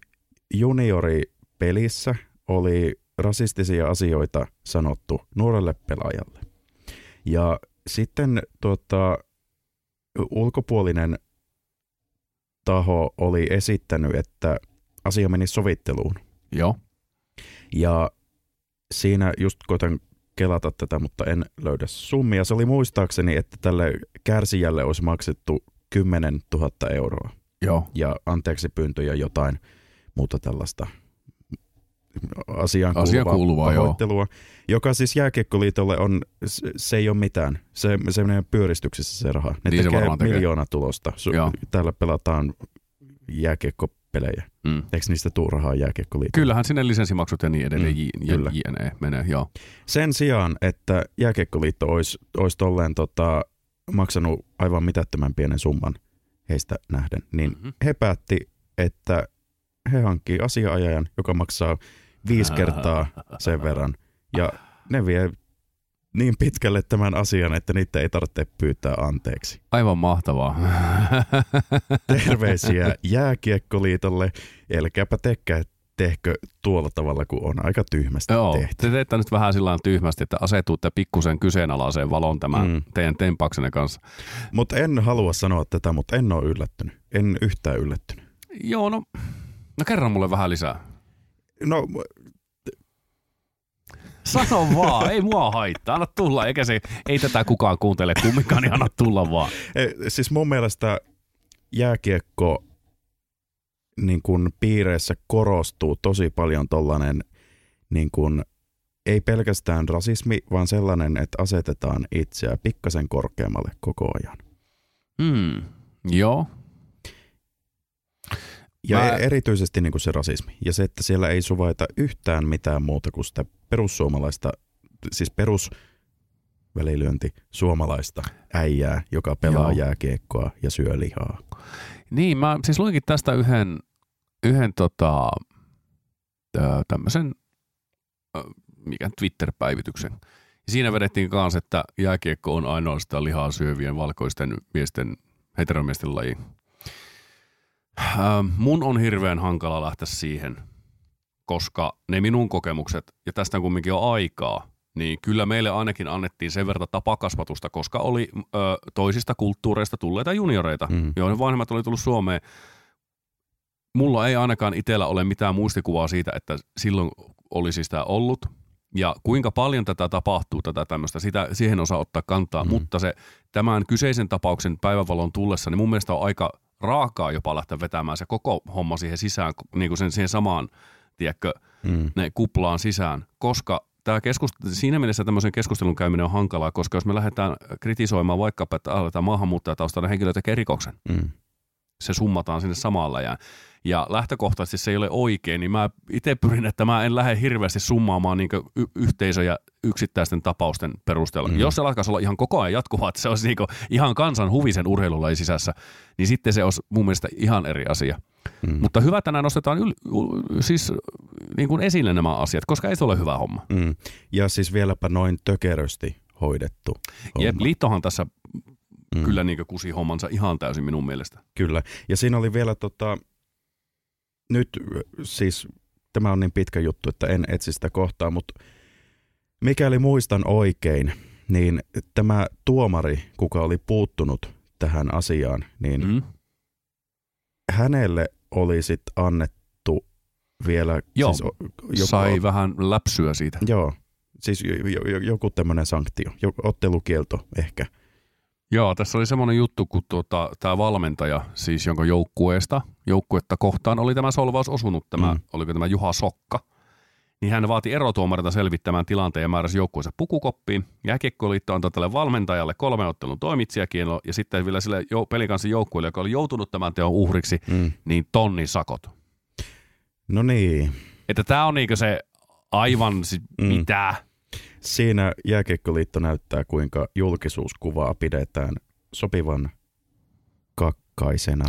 junioripelissä oli rasistisia asioita sanottu nuorelle pelaajalle. Ja sitten tota, ulkopuolinen taho oli esittänyt, että asia meni sovitteluun. Joo. Ja siinä just koitan kelata tätä, mutta en löydä summia. Se oli muistaakseni, että tälle kärsijälle olisi maksettu 10 000 euroa Joo. ja anteeksi pyyntöjä jotain muuta tällaista asiaan Asiaan kuuluvaa, kuuluvaa, joo. pahoittelua, joka siis Jääkiekkoliitolle on, se, ei ole mitään. Se, se menee pyöristyksessä se raha. Ne Niin tekee miljoona tulosta. Su- täällä pelataan jääkiekkopelejä. Mm. Eikö niistä tuu rahaa Jääkiekkoliitolle? Kyllähän sinne lisenssimaksut ja niin edelleen Mm, ja kyllä. jne menee, joo. Sen sijaan, että Jääkiekkoliitto olisi, olisi tolleen tota, maksanut aivan mitättömän pienen summan heistä nähden, niin Mhm. he päätti, että he hankkii asiaajajan, joka maksaa viisi kertaa sen verran. Ja ne vie niin pitkälle tämän asian, että niitä ei tarvitse pyytää anteeksi. Aivan mahtavaa. Terveisiä Jääkiekkoliitolle, älkääpä tekkä, tehkö tuolla tavalla, kun on aika tyhmästi Joo, tehty. te teette nyt vähän sillä tyhmästi, että asetutte pikkusen kyseenalaiseen valon tämän Mm. teidän tempaksenne kanssa. Mutta en halua sanoa tätä, mutta en ole yllättynyt. En yhtään yllättynyt. Joo, no, no kerro mulle vähän lisää. No, Sano vaan, ei mua haittaa, anna tulla, eikä se, ei tätä kukaan kuuntele kumminkaan, niin anna tulla vaan. e, siis mun mielestä jääkiekko niin kun piireissä korostuu tosi paljon tollanen niin kun, ei pelkästään rasismi, vaan sellainen, että asetetaan itseä pikkasen korkeammalle koko ajan. Hmm. Joo, Ja Mä- Mä... erityisesti niin kuin se rasismi. Ja se, että siellä ei suvaita yhtään mitään muuta kuin sitä perussuomalaista, siis perusvälilyönti suomalaista äijää, joka pelaa Joo. Joo. jääkiekkoa ja syö lihaa. Niin, mä siis luinkin tästä yhden, yhden tota, tämmöisen, mikä Twitter-päivityksen. Ja siinä vedettiin kanssa, että jääkiekko on ainoastaan lihaa syövien valkoisten miesten, heteromiesten laji. Ähm, mun on hirveän hankala lähteä siihen koska ne minun kokemukset, ja tästä kumminkin on aikaa, niin kyllä meille ainakin annettiin sen verran tapakasvatusta, koska oli ö, toisista kulttuureista tulleita junioreita, Mm. joiden vanhemmat oli tullut Suomeen. Mulla ei ainakaan itsellä ole mitään muistikuvaa siitä, että silloin olisi sitä ollut. Ja kuinka paljon tätä tapahtuu, tätä tämmöistä, sitä, siihen osaa ottaa kantaa. Mm. Mutta se tämän kyseisen tapauksen päivävalon tullessa, niin mun mielestä on aika raakaa jopa lähteä vetämään se koko homma siihen sisään, niin kuin sen, siihen samaan, tiedätkö, Mm. ne kuplaan sisään, koska tämä keskust- siinä mielessä tämmöisen keskustelun käyminen on hankalaa, koska jos me lähdetään kritisoimaan vaikkapa, että aletaan maahanmuuttajataustainen henkilö tekee rikoksen, Mm. se summataan sinne samalla ja, ja lähtökohtaisesti se ei ole oikein, niin mä itse pyrin, että mä en lähde hirveästi summaamaan niin y- yhteisöjä yksittäisten tapausten perusteella. Mm. Jos se alkaisi olla ihan koko ajan jatkuvaa, että se olisi niin ihan kansan huvisen urheilulajin sisässä, niin sitten se olisi mun mielestä ihan eri asia. Mm. Mutta hyvä, että nämä nostetaan yl, yl, siis niin kuin esille nämä asiat, koska ei se ole hyvä homma. Mm. Ja siis vieläpä noin tökerösti hoidettu. Jep, homma. liittohan tässä Mm. kyllä niin kusi hommansa ihan täysin minun mielestä. Kyllä. Ja siinä oli vielä tota, nyt siis tämä on niin pitkä juttu, että en etsi sitä kohtaa, mutta mikäli muistan oikein, niin tämä tuomari, kuka oli puuttunut tähän asiaan, niin Mm. hänelle oli sitten annettu vielä Joo, siis, Joko... Sai vähän läpsyä siitä. Joo, siis jo- jo- jo- joku tämmöinen sanktio, ottelukielto ehkä. Joo, tässä oli semmoinen juttu, kun tuota, tämä valmentaja, siis jonka joukkueesta, joukkuetta kohtaan oli tämä solvaus osunut, tämä, Mm. oliko tämä Juha Sokka, niin hän vaati erotuomarilta selvittämään tilanteen ja määräsi joukkueensa pukukoppiin. Jääkiekkoliitto antoi tälle valmentajalle kolmen ottelun toimitsijakielo ja sitten vielä sille jou- pelikansin joukkueelle, joka oli joutunut tämän teon uhriksi, Mm. niin tonni sakot. No niin, Että tämä on niinku se aivan si- Mm. mitä. Siinä Jääkiekkoliitto näyttää, kuinka julkisuuskuvaa pidetään sopivan kakkaisena.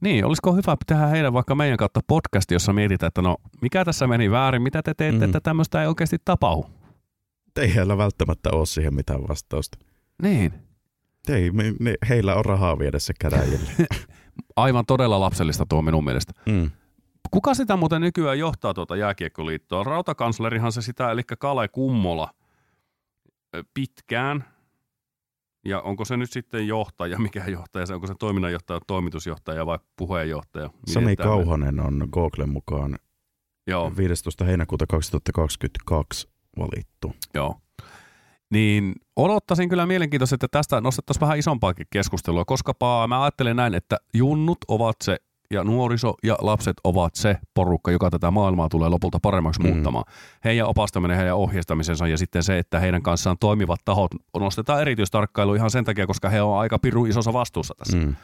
Niin, olisiko hyvä tehdä heidän vaikka meidän kautta podcast, jossa mietitään, että no mikä tässä meni väärin, mitä te teette, Mm. että tämmöistä ei oikeasti tapahdu. Ei heillä välttämättä ole siihen mitään vastausta. Niin. Ei, me, ne, heillä on rahaa viedä se käräjille. Aivan todella lapsellista tuo minun mielestä. Mm. Kuka sitä muuten nykyään johtaa tuota jääkiekkoliittoa? Rautakanslerihan se sitä, eli Kale Kummola pitkään. Ja onko se nyt sitten johtaja, mikä johtaja, se onko se toiminnanjohtaja, toimitusjohtaja vai puheenjohtaja? Miten Sami tämä- Kauhanen on Googlen mukaan Joo, 15. heinäkuuta 2022 valittu. joo. Niin odottaisin kyllä mielenkiintoista, että tästä nostettaisiin vähän isompaakin keskustelua, koska mä ajattelen näin, että junnut ovat se ja nuoriso ja lapset ovat se porukka, joka tätä maailmaa tulee lopulta paremmaksi Mm. muuttamaan. Heidän opastaminen, heidän ohjeistamisensa ja sitten se, että heidän kanssaan toimivat tahot nostetaan erityistarkkailu ihan sen takia, koska he on aika piru isossa vastuussa tässä. Mm.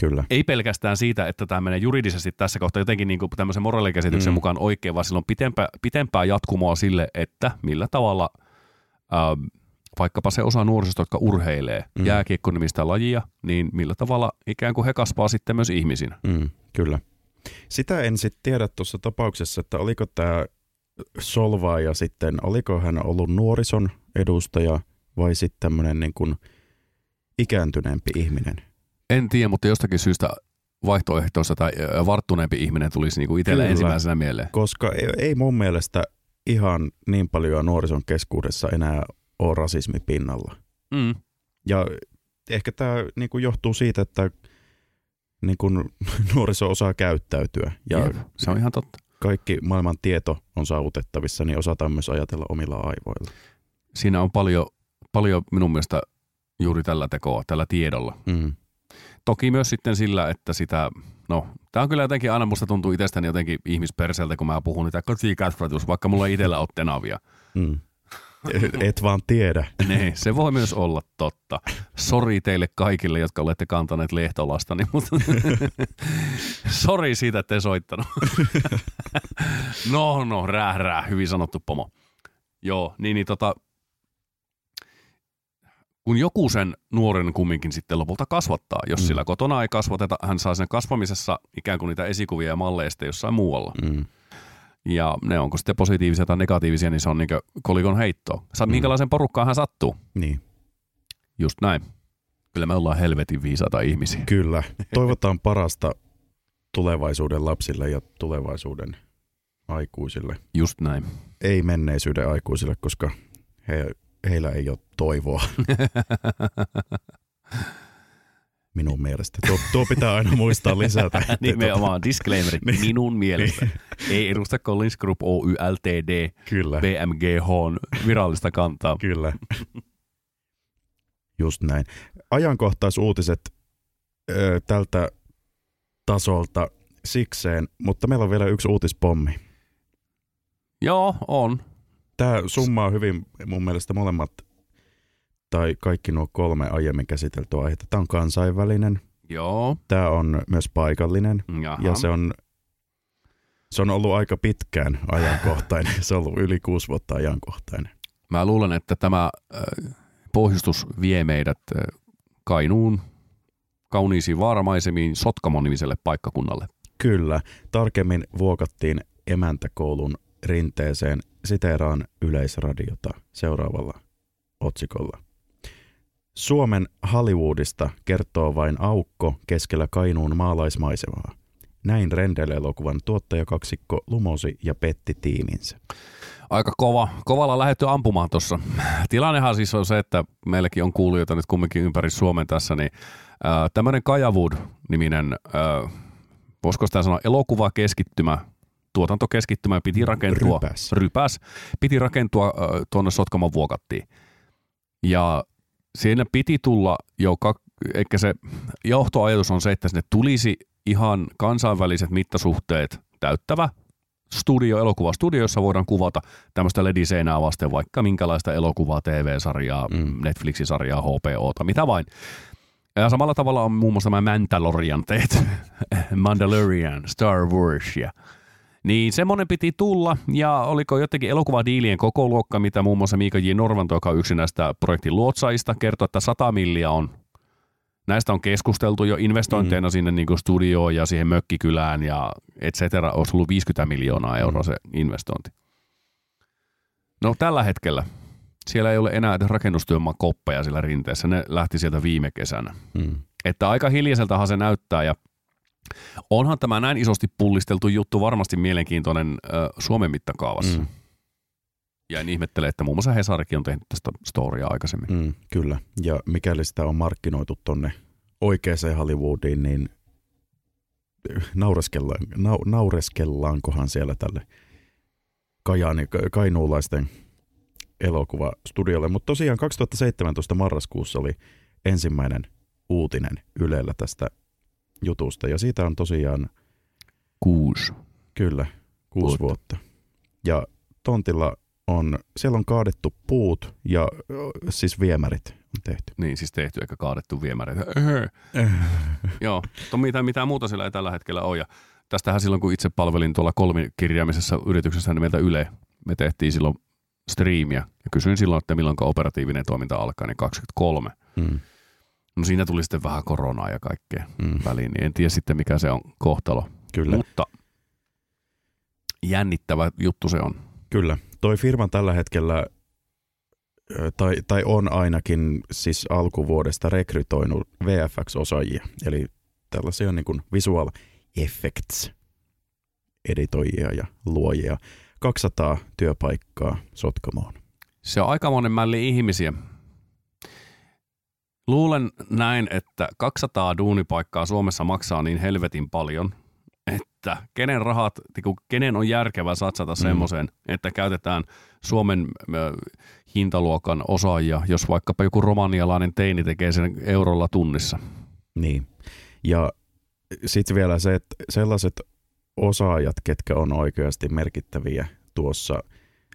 Kyllä. Ei pelkästään siitä, että tämä menee juridisesti tässä kohtaa jotenkin niin kuin tämmöisen moraalikäsityksen Mm. mm. mukaan oikein, vaan sillä on pitempää, pitempää jatkumoa sille, että millä tavalla ähm, vaikkapa se osa nuorisosta, jotka urheilee Mm. mm. jääkiekko-nimistä lajia, niin millä tavalla ikään kuin he kasvaa sitten myös ihmisinä. Mm, kyllä. Sitä en sitten tiedä tuossa tapauksessa, että oliko tämä solvaaja sitten, oliko hän ollut nuorison edustaja vai sitten tämmöinen niin kuin ikääntyneempi ihminen. En tiedä, mutta jostakin syystä vaihtoehtoista tai varttuneempi ihminen tulisi niin kuin Kyllä. ensimmäisenä mieleen. Koska ei, ei mun mielestä ihan niin paljon nuorison keskuudessa enää ole rasismi pinnalla. Mm. Ja ehkä tämä niin kuin johtuu siitä, että niin kuin nuoriso osaa käyttäytyä ja Jep, se on ihan totta. kaikki maailman tieto on saavutettavissa, niin osataan myös ajatella omilla aivoilla. Siinä on paljon, paljon minun mielestä juuri tällä tekoa, tällä tiedolla. Mm. Toki myös sitten sillä, että sitä, no, tämä on kyllä jotenkin aina musta tuntuu itsestäni jotenkin ihmisperseltä, kun mä puhun niitä kotikasvatus, vaikka mulla ei itsellä ole tenavia. Mm. Et vaan tiedä. niin, se voi myös olla totta. Sori teille kaikille, jotka olette kantaneet lehtolastani, mutta sori siitä, että soittanut. no, no, rää, rää, hyvin sanottu pomo. Joo, niin, niin tota, kun joku sen nuoren kumminkin sitten lopulta kasvattaa, jos Mm. sillä kotona ei kasvateta, hän saa sen kasvamisessa ikään kuin niitä esikuvia ja malleja sitten jossain muualla. Mm. Ja ne onko sitten positiivisia tai negatiivisia, niin se on niin kolikon heittoa. Sa- Mm. minkälaisen porukkaan hän sattuu. Niin, Just näin. Kyllä me ollaan helvetin viisaita ihmisiä. kyllä. Toivotaan parasta tulevaisuuden lapsille ja tulevaisuuden aikuisille. Just näin. Ei menneisyyden aikuisille, koska he, heillä ei ole toivoa. Minun mielestä. Tuo, tuo pitää aina muistaa lisätä. Nimenomaan disclaimer Niin. minun mielestä. Ei edusta Collins Group Oy Ltd. Kyllä, BMGH virallista kantaa. kyllä. Just näin. Ajankohtaisuutiset ö, tältä tasolta sikseen, mutta meillä on vielä yksi uutispommi. Joo, on. Tämä summaa hyvin mun mielestä molemmat tai kaikki nuo kolme aiemmin käsiteltyä aihetta. Tämä on kansainvälinen, Joo. tämä on myös paikallinen Jaha. ja se on, se on ollut aika pitkään ajankohtainen. Se on ollut yli kuusi vuotta ajankohtainen. Mä luulen, että tämä äh, pohjustus vie meidät äh, Kainuun kauniisiin vaaramaisemiin Sotkamo-nimiselle paikkakunnalle. Kyllä, tarkemmin vuokattiin emäntäkoulun rinteeseen siteeraan yleisradiota seuraavalla otsikolla. Suomen Hollywoodista kertoo vain aukko keskellä Kainuun maalaismaisemaa. Näin Rendele-elokuvan tuottajakaksikko lumosi ja petti tiiminsä. Aika kova, kovalla lähetty ampumaan tuossa. Tilannehan siis on se, että meilläkin on kuulijoita nyt kumminkin ympäri Suomen tässä, niin äh, tämmöinen Kajawood-niminen, äh, voisiko sitä sanoa elokuvakeskittymä, tuotantokeskittymä piti rakentua. Rypäs. rypäs piti rakentua äh, tuonne Sotkamon vuokattiin. Ja siinä piti tulla jo, eikä se johtoajatus on se, että sinne tulisi ihan kansainväliset mittasuhteet täyttävä studio, elokuvastudio, jossa voidaan kuvata tämmöistä lediseinää vasten vaikka minkälaista elokuvaa, TV-sarjaa, Mm. Netflixin-sarjaa, HBOta, mitä vain. Ja samalla tavalla on muun muassa tämä Mandalorian tehty, Mandalorian, Star Wars ja niin semmoinen piti tulla, ja oliko jotenkin elokuvadiilien koko luokka, mitä muun muassa Miika J. Norvanto, joka on yksi näistä projektin luotsaista, kertoi, että 100 milliä on. Näistä on keskusteltu jo investointeina mm. sinne niin kuin studioon ja siihen mökkikylään ja et cetera. Olisi ollut 50 miljoonaa euroa se investointi. No tällä hetkellä siellä ei ole enää edes rakennustyömaan koppeja sillä rinteessä. Ne lähti sieltä viime kesänä. Mm. Että aika hiljaiseltahan se näyttää ja onhan tämä näin isosti pullisteltu juttu varmasti mielenkiintoinen ö, Suomen mittakaavassa. Mm. Ja en ihmettele, että muun muassa Hesarikin on tehnyt tästä storia aikaisemmin. Mm, kyllä, ja mikäli sitä on markkinoitu tonne oikeaan Hollywoodiin, niin naureskellaan, nau, naureskellaankohan siellä tälle Kajaani, kainuulaisten elokuvastudiolle. Mutta tosiaan 2017 marraskuussa oli ensimmäinen uutinen Ylellä tästä jutusta, ja siitä on tosiaan Kuusi. Kyllä, kuusi Vuotta. vuotta. Ja tontilla on, siellä on kaadettu puut ja siis viemärit on tehty. Niin, siis tehty eikä kaadettu viemäreitä. Öhö. Joo, mutta mitään, mitään muuta sillä ei tällä hetkellä ole. Ja tästähän silloin, kun itse palvelin tuolla kolmikirjaamisessa yrityksessä nimeltä Yle, me tehtiin silloin striimiä. Ja kysyin silloin, että milloin operatiivinen toiminta alkaa, niin 23. Mm, No siinä tuli sitten vähän koronaa ja kaikkea mm, väliin, niin en tiedä sitten mikä se on kohtalo. kyllä, Mutta jännittävä juttu se on. kyllä. Toi firma tällä hetkellä, tai, tai on ainakin siis alkuvuodesta rekrytoinut VFX-osaajia, eli tällaisia niin kuin visual effects editoijia ja luojia. 200 työpaikkaa Sotkamoon. Se on aikamoinen mälli ihmisiä. Luulen näin, että 200 duunipaikkaa Suomessa maksaa niin helvetin paljon, että kenen rahat, niinku, kenen on järkevää satsata Mm. semmoiseen, että käytetään Suomen hintaluokan osaajia, jos vaikkapa joku romanialainen teini tekee sen eurolla tunnissa. Niin. Ja sitten vielä se, että sellaiset osaajat, ketkä on oikeasti merkittäviä tuossa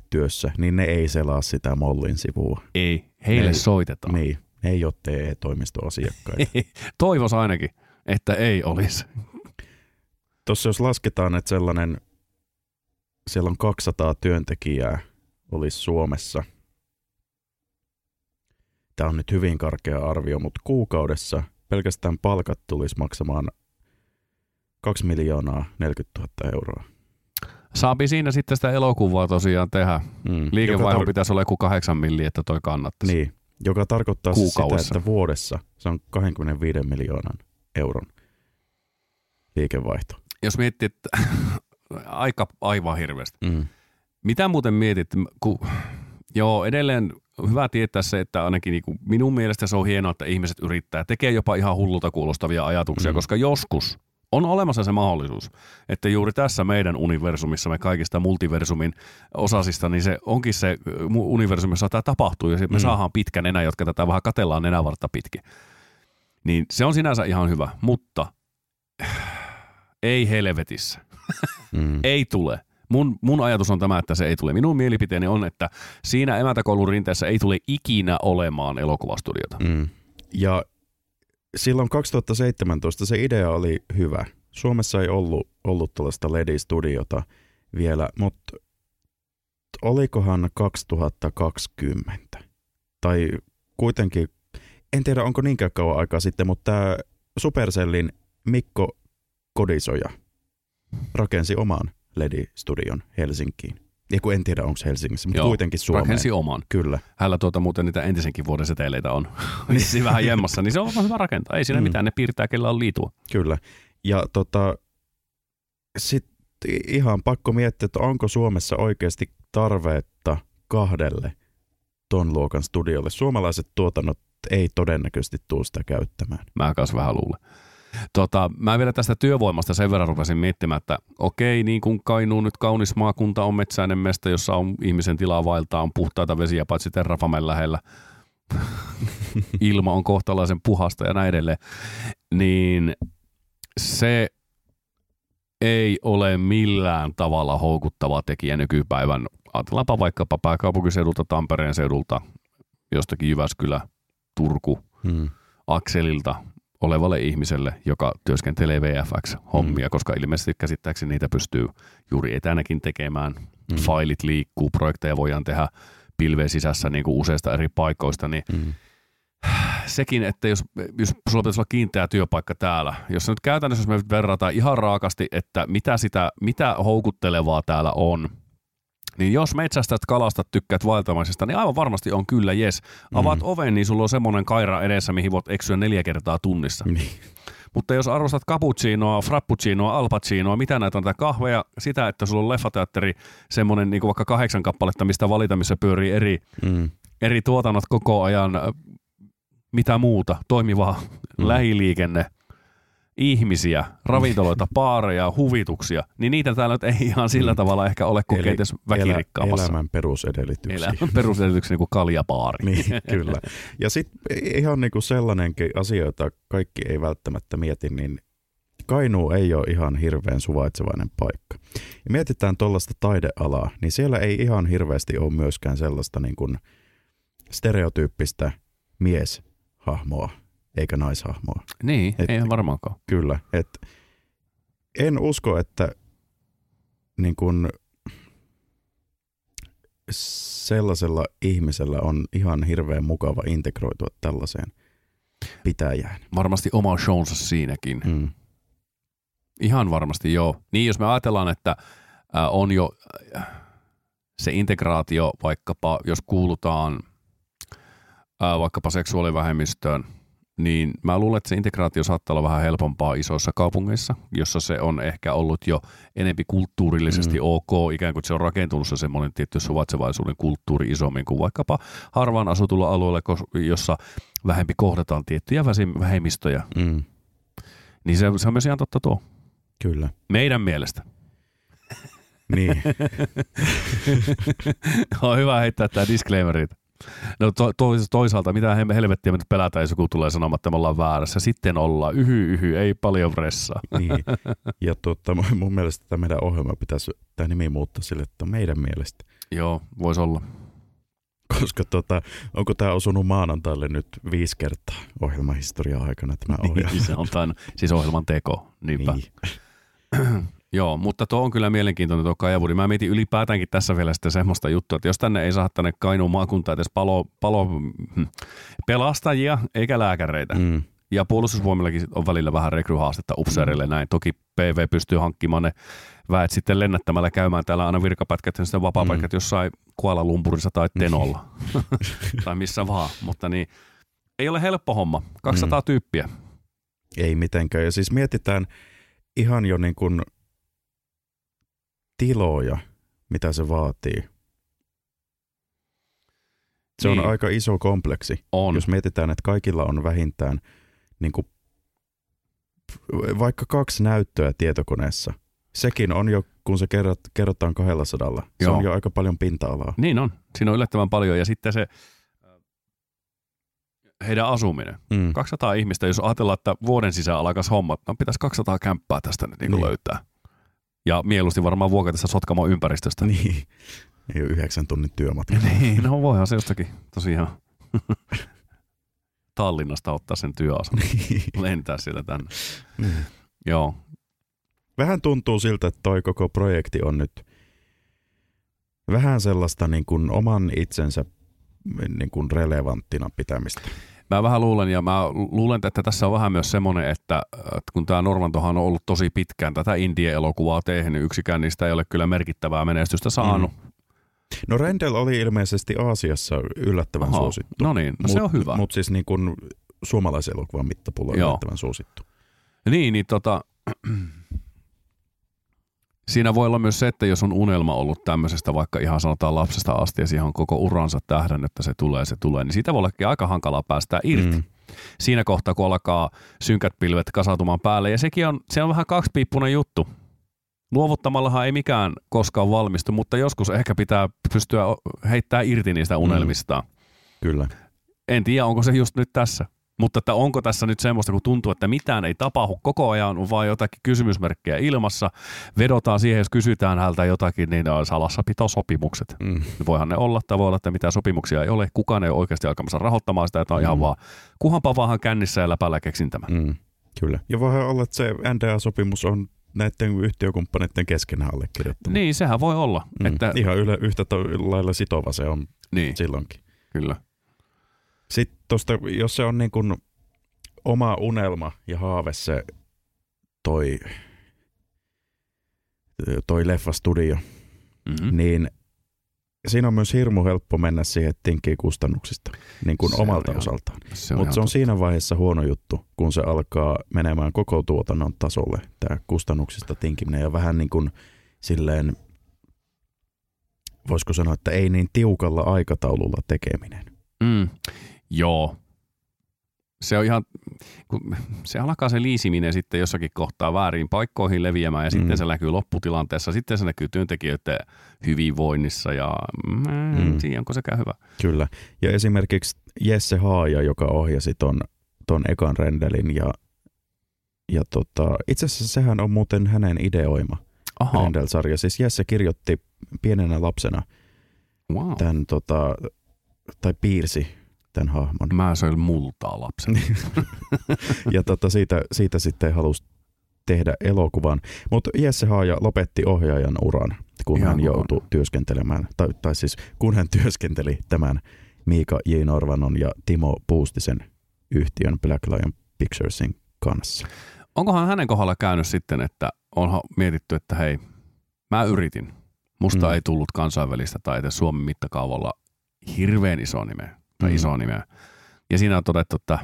työssä, niin ne ei selaa sitä Mollin sivua. Ei, heille Ei. soitetaan. Niin, ne ei ole TE-toimistoasiakkaita. Toivos ainakin, että ei olisi. Tuossa jos lasketaan, että sellainen, siellä on 200 työntekijää olisi Suomessa. Tämä on nyt hyvin karkea arvio, mutta kuukaudessa pelkästään palkat tulisi maksamaan 2 miljoonaa 40 000 euroa. Saapi siinä sitten sitä elokuvaa tosiaan tehdä. Mm. Liikevaihdon Joka tar- pitäisi olla joku kahdeksan milliä, että toi kannattaisi. Niin, joka tarkoittaa siis sitä, Kuukaudessa. että vuodessa se on 25 miljoonan euron liikevaihto. Jos miettii, että aika aivan hirveästi. Mm. Mitä muuten mietit, kun, joo edelleen hyvä tietää se, että ainakin niin kuin minun mielestä se on hienoa, että ihmiset yrittää, tekee jopa ihan hullulta kuulostavia ajatuksia, Mm. koska joskus on olemassa se mahdollisuus, että juuri tässä meidän universumissa, me kaikista multiversumin osasista, niin se onkin se universumi, jossa tämä tapahtuu, ja me Mm. saadaan pitkä nenä, jotka tätä vähän katellaan nenävartta pitkin. Niin se on sinänsä ihan hyvä, mutta ei helvetissä. Mm. Ei tule. Mun, mun ajatus on tämä, että se ei tule. Minun mielipiteeni on, että siinä emäntäkoulun rinteessä ei tule ikinä olemaan elokuvastudiota. Mm. Ja silloin 2017 se idea oli hyvä. Suomessa ei ollut, ollut tällaista LED-studiota vielä, mutta olikohan 2020? Tai kuitenkin, en tiedä onko niinkään kauan aikaa sitten, mutta tämä Supercellin Mikko Kodisoja rakensi oman LED-studion Helsinkiin. Ja kun en tiedä, onko Helsingissä, mutta Joo, kuitenkin Suomeen. Rakensi oman. Kyllä. Hänellä tuota muuten niitä entisenkin vuoden seteleitä on. Vissiin vähän jemmassa, niin se on vaan hyvä rakentaa. Ei siinä Mm. mitään, ne piirtää, kellä on liitua. Kyllä. Ja tota, sitten ihan pakko miettiä, että onko Suomessa oikeasti tarvetta kahdelle ton luokan studiolle. Suomalaiset tuotannot ei todennäköisesti tule sitä käyttämään. Mä kanssa vähän luulen. Tota, mä vielä tästä työvoimasta sen verran rupesin miettimään, että okei, niin kuin Kainuun nyt kaunis maakunta on metsäinen mesta, jossa on ihmisen tilaa vaeltaa, on puhtaita vesiä, paitsi Terrafamen lähellä. Ilma on kohtalaisen puhasta ja näin edelleen. Niin se ei ole millään tavalla houkuttava tekijä nykypäivän. Ajatellaanpa vaikkapa pääkaupunkiseudulta, Tampereen seudulta, jostakin Jyväskylä, Turku, Hmm. akselilta olevalle ihmiselle, joka työskentelee VFX-hommia, mm. koska ilmeisesti käsittääkseni niitä pystyy juuri etänäkin tekemään. Mm. Mm. Failit liikkuu, projekteja voidaan tehdä pilveen sisässä niin kuin useista eri paikoista, niin Hmm. sekin, että jos, jos sulla pitäisi olla kiinteä työpaikka täällä, jos nyt käytännössä, jos me verrataan ihan raakasti, että mitä, sitä, mitä houkuttelevaa täällä on, niin jos metsästät, kalastat, tykkäät vaeltamaisesta, niin aivan varmasti on kyllä jes. Avaat Mm. oven, niin sulla on semmoinen kaira edessä, mihin voit eksyä neljä kertaa tunnissa. Niin. Mutta jos arvostat cappuccinoa, frappuccinoa, alpacinoa, mitä näitä on, tätä kahveja, sitä, että sulla on leffateatteri, semmoinen niin vaikka kahdeksan kappaletta, mistä valita, missä pyörii eri, Hmm. eri tuotannot koko ajan, mitä muuta, toimivaa Mm. mm. lähiliikenne, ihmisiä, ravintoloita, baareja, huvituksia, niin niitä täällä nyt ei ihan sillä Mm. tavalla ehkä ole kuin kenties Elä, väkirikkaammassa. elämän perusedellytyksiä. Elämän perusedellytyksen niin kuin kaljabaari. Niin, kyllä. Ja sitten ihan niinku sellainenkin asia, jota kaikki ei välttämättä mieti, niin Kainuu ei ole ihan hirveän suvaitsevainen paikka. Ja mietitään tuollaista taidealaa, niin siellä ei ihan hirveästi ole myöskään sellaista niin kuin stereotyyppistä mieshahmoa eikä naishahmoa. Niin, Et- eihän varmaankaan. Kyllä. Et en usko, että niin kuin sellaisella ihmisellä on ihan hirveän mukava integroitua tällaiseen pitäjään. Varmasti oma shownsa siinäkin. Mm. Ihan varmasti joo. Niin jos me ajatellaan, että äh, on jo äh, se integraatio vaikkapa, jos kuulutaan äh, vaikkapa seksuaalivähemmistöön, niin mä luulen, että se integraatio saattaa olla vähän helpompaa isoissa kaupungeissa, jossa se on ehkä ollut jo enempi kulttuurillisesti Mm. ok, ikään kuin se on rakentunut se semmoinen tietty suvaitsevaisuuden kulttuuri isommin kuin vaikkapa harvaan asutulla alueella, jossa vähempi kohdataan tiettyjä vähemmistöjä. Mm. Niin se, se on myös ihan totta tuo. Kyllä. Meidän mielestä. Niin. on hyvä heittää tämä disclaimerit. No to, to, toisaalta, mitä he- helvettiä me nyt pelätään, jos joku tulee sanomaan, että me ollaan väärässä. Sitten ollaan. Yhy, yhy, ei paljon vressaa. niin. Ja tuota, mun- mun mielestä tämä meidän ohjelma pitäisi tämä nimi muuttaa sille, että meidän mielestä. Joo, voisi olla. Koska tota, onko tämä osunut maanantaille nyt viisi kertaa ohjelmahistorian aikana tämä ohjelma? Niin, se on tämän, siis ohjelman teko. Niinpä. Niin. Joo, mutta tuo on kyllä mielenkiintoinen tuo Kajavudi. Mä mietin ylipäätäänkin tässä vielä sitten semmoista juttua, että jos tänne ei saa tänne Kainuun maakuntaan edes palo, palo, hmm, pelastajia eikä lääkäreitä, Mm. Ja puolustusvoimillakin on välillä vähän rekryhaastetta upseerille näin. Toki PV pystyy hankkimaan ne väet sitten lennättämällä käymään täällä aina virkapätkät ja sitten vapaapätkät Mm. jossain Kuala Lumpurissa tai Tenolla. tai missä vaan. Mutta niin, ei ole helppo homma. 200 Mm. tyyppiä. Ei mitenkään. Ja siis mietitään ihan jo niin kuin tiloja, mitä se vaatii. Se Niin. on aika iso kompleksi. On. Jos mietitään, että kaikilla on vähintään niin kuin, vaikka kaksi näyttöä tietokoneessa, sekin on jo, kun se kerrot, kerrotaan 200, se Joo. on jo aika paljon pinta-alaa. Niin on. Siinä on yllättävän paljon. Ja sitten se äh, heidän asuminen. Mm. 200 ihmistä, jos ajatellaan, että vuoden sisään alkaisi hommat, no pitäisi 200 kämppää tästä nyt niin Niin. löytää. Ja mieluusti varmaan vuokatessa Sotkamo ympäristöstä. Niin, ei ole yhdeksän tunnin työmatka. Niin, no voihan se jostakin tosiaan Tallinnasta ottaa sen työasun. Lentää sieltä tänne. Niin. Joo, Vähän tuntuu siltä, että toi koko projekti on nyt vähän sellaista niin kuin oman itsensä niin kuin relevanttina pitämistä. Mä vähän luulen, ja mä luulen, että tässä on vähän myös semmoinen, että, että kun tämä Normantohan on ollut tosi pitkään tätä indie-elokuvaa tehnyt, yksikään niistä ei ole kyllä merkittävää menestystä saanut. No Rendell oli ilmeisesti Aasiassa yllättävän Aha, suosittu. No niin, no se on hyvä. Mutta siis niin kuin suomalaisen elokuvan mittapuulla Joo. yllättävän suosittu. Niin, niin tota, siinä voi olla myös se, että jos on unelma ollut tämmöisestä vaikka ihan sanotaan lapsesta asti ja siihen on koko uransa tähden, että se tulee, se tulee, niin siitä voi ollakin aika hankalaa päästää irti. Mm. Siinä kohtaa, kun alkaa synkät pilvet kasautumaan päälle. Ja sekin on, se on vähän kaksipiippunen juttu. Luovuttamallahan ei mikään koskaan valmistu, mutta joskus ehkä pitää pystyä heittää irti niistä unelmistaan. Kyllä. En tiedä, onko se just nyt tässä. Mutta että onko tässä nyt semmoista, kun tuntuu, että mitään ei tapahdu koko ajan, on vaan jotakin kysymysmerkkejä ilmassa. Vedotaan siihen, jos kysytään häneltä jotakin, niin on salassapitosopimukset. Mm. Voihan ne olla, tai voi olla, että mitään sopimuksia ei ole. Kukaan ei ole oikeasti alkamassa rahoittamaan sitä, että on ihan Mm. vaan, kuhanpa vaan kännissä ja läpällä keksin tämän. Mm. Kyllä. Ja voihan olla, että se NDA-sopimus on näiden yhtiökumppaneiden keskenään allekirjoittama. Niin, sehän voi olla. Mm. Että, Ihan yle, yhtä lailla sitova se on niin, silloinkin. kyllä. Sitten tosta, jos se on niin kuin oma unelma ja haave se toi, toi leffastudio, Mm-hmm. niin siinä on myös hirmu helppo mennä siihen, että tinkii kustannuksista, niin kuin Se on omalta ihan- osaltaan. Se on Mutta se on totta. siinä vaiheessa huono juttu, kun se alkaa menemään koko tuotannon tasolle, tämä kustannuksista tinkiminen ja vähän niin kuin silleen, voisiko sanoa, että ei niin tiukalla aikataululla tekeminen. Mm. Joo. Se on ihan, kun se alkaa se liisiminen sitten jossakin kohtaa väärin paikkoihin leviämään ja sitten Mm. se näkyy lopputilanteessa. Sitten se näkyy työntekijöiden hyvinvoinnissa ja mm, Mm. tiedä, onko sekään hyvä. Kyllä. Ja esimerkiksi Jesse Haaja, joka ohjasi ton, ton ekan rendelin ja, ja tota, itse asiassa sehän on muuten hänen ideoima Aha, Rendel-sarja. Siis Jesse kirjoitti pienenä lapsena wow. tämän, tota, tai piirsi tämän hahmon. Mä söin multaa lapsen. ja tota, siitä, siitä sitten halusi tehdä elokuvan. Mutta Jesse Haaja lopetti ohjaajan uran, kun Ihan hän joutui työskentelemään, tai, tai siis kun hän työskenteli tämän Miika J. Norvanon ja Timo Puustisen yhtiön Black Lion Picturesin kanssa. Onkohan hänen kohdalla käynyt sitten, että onhan mietitty, että hei, mä yritin. Musta Mm. ei tullut kansainvälistä tai edes Suomen mittakaavalla hirveän iso nimeä Mm. mm. iso nimeä. Ja siinä on todettu, että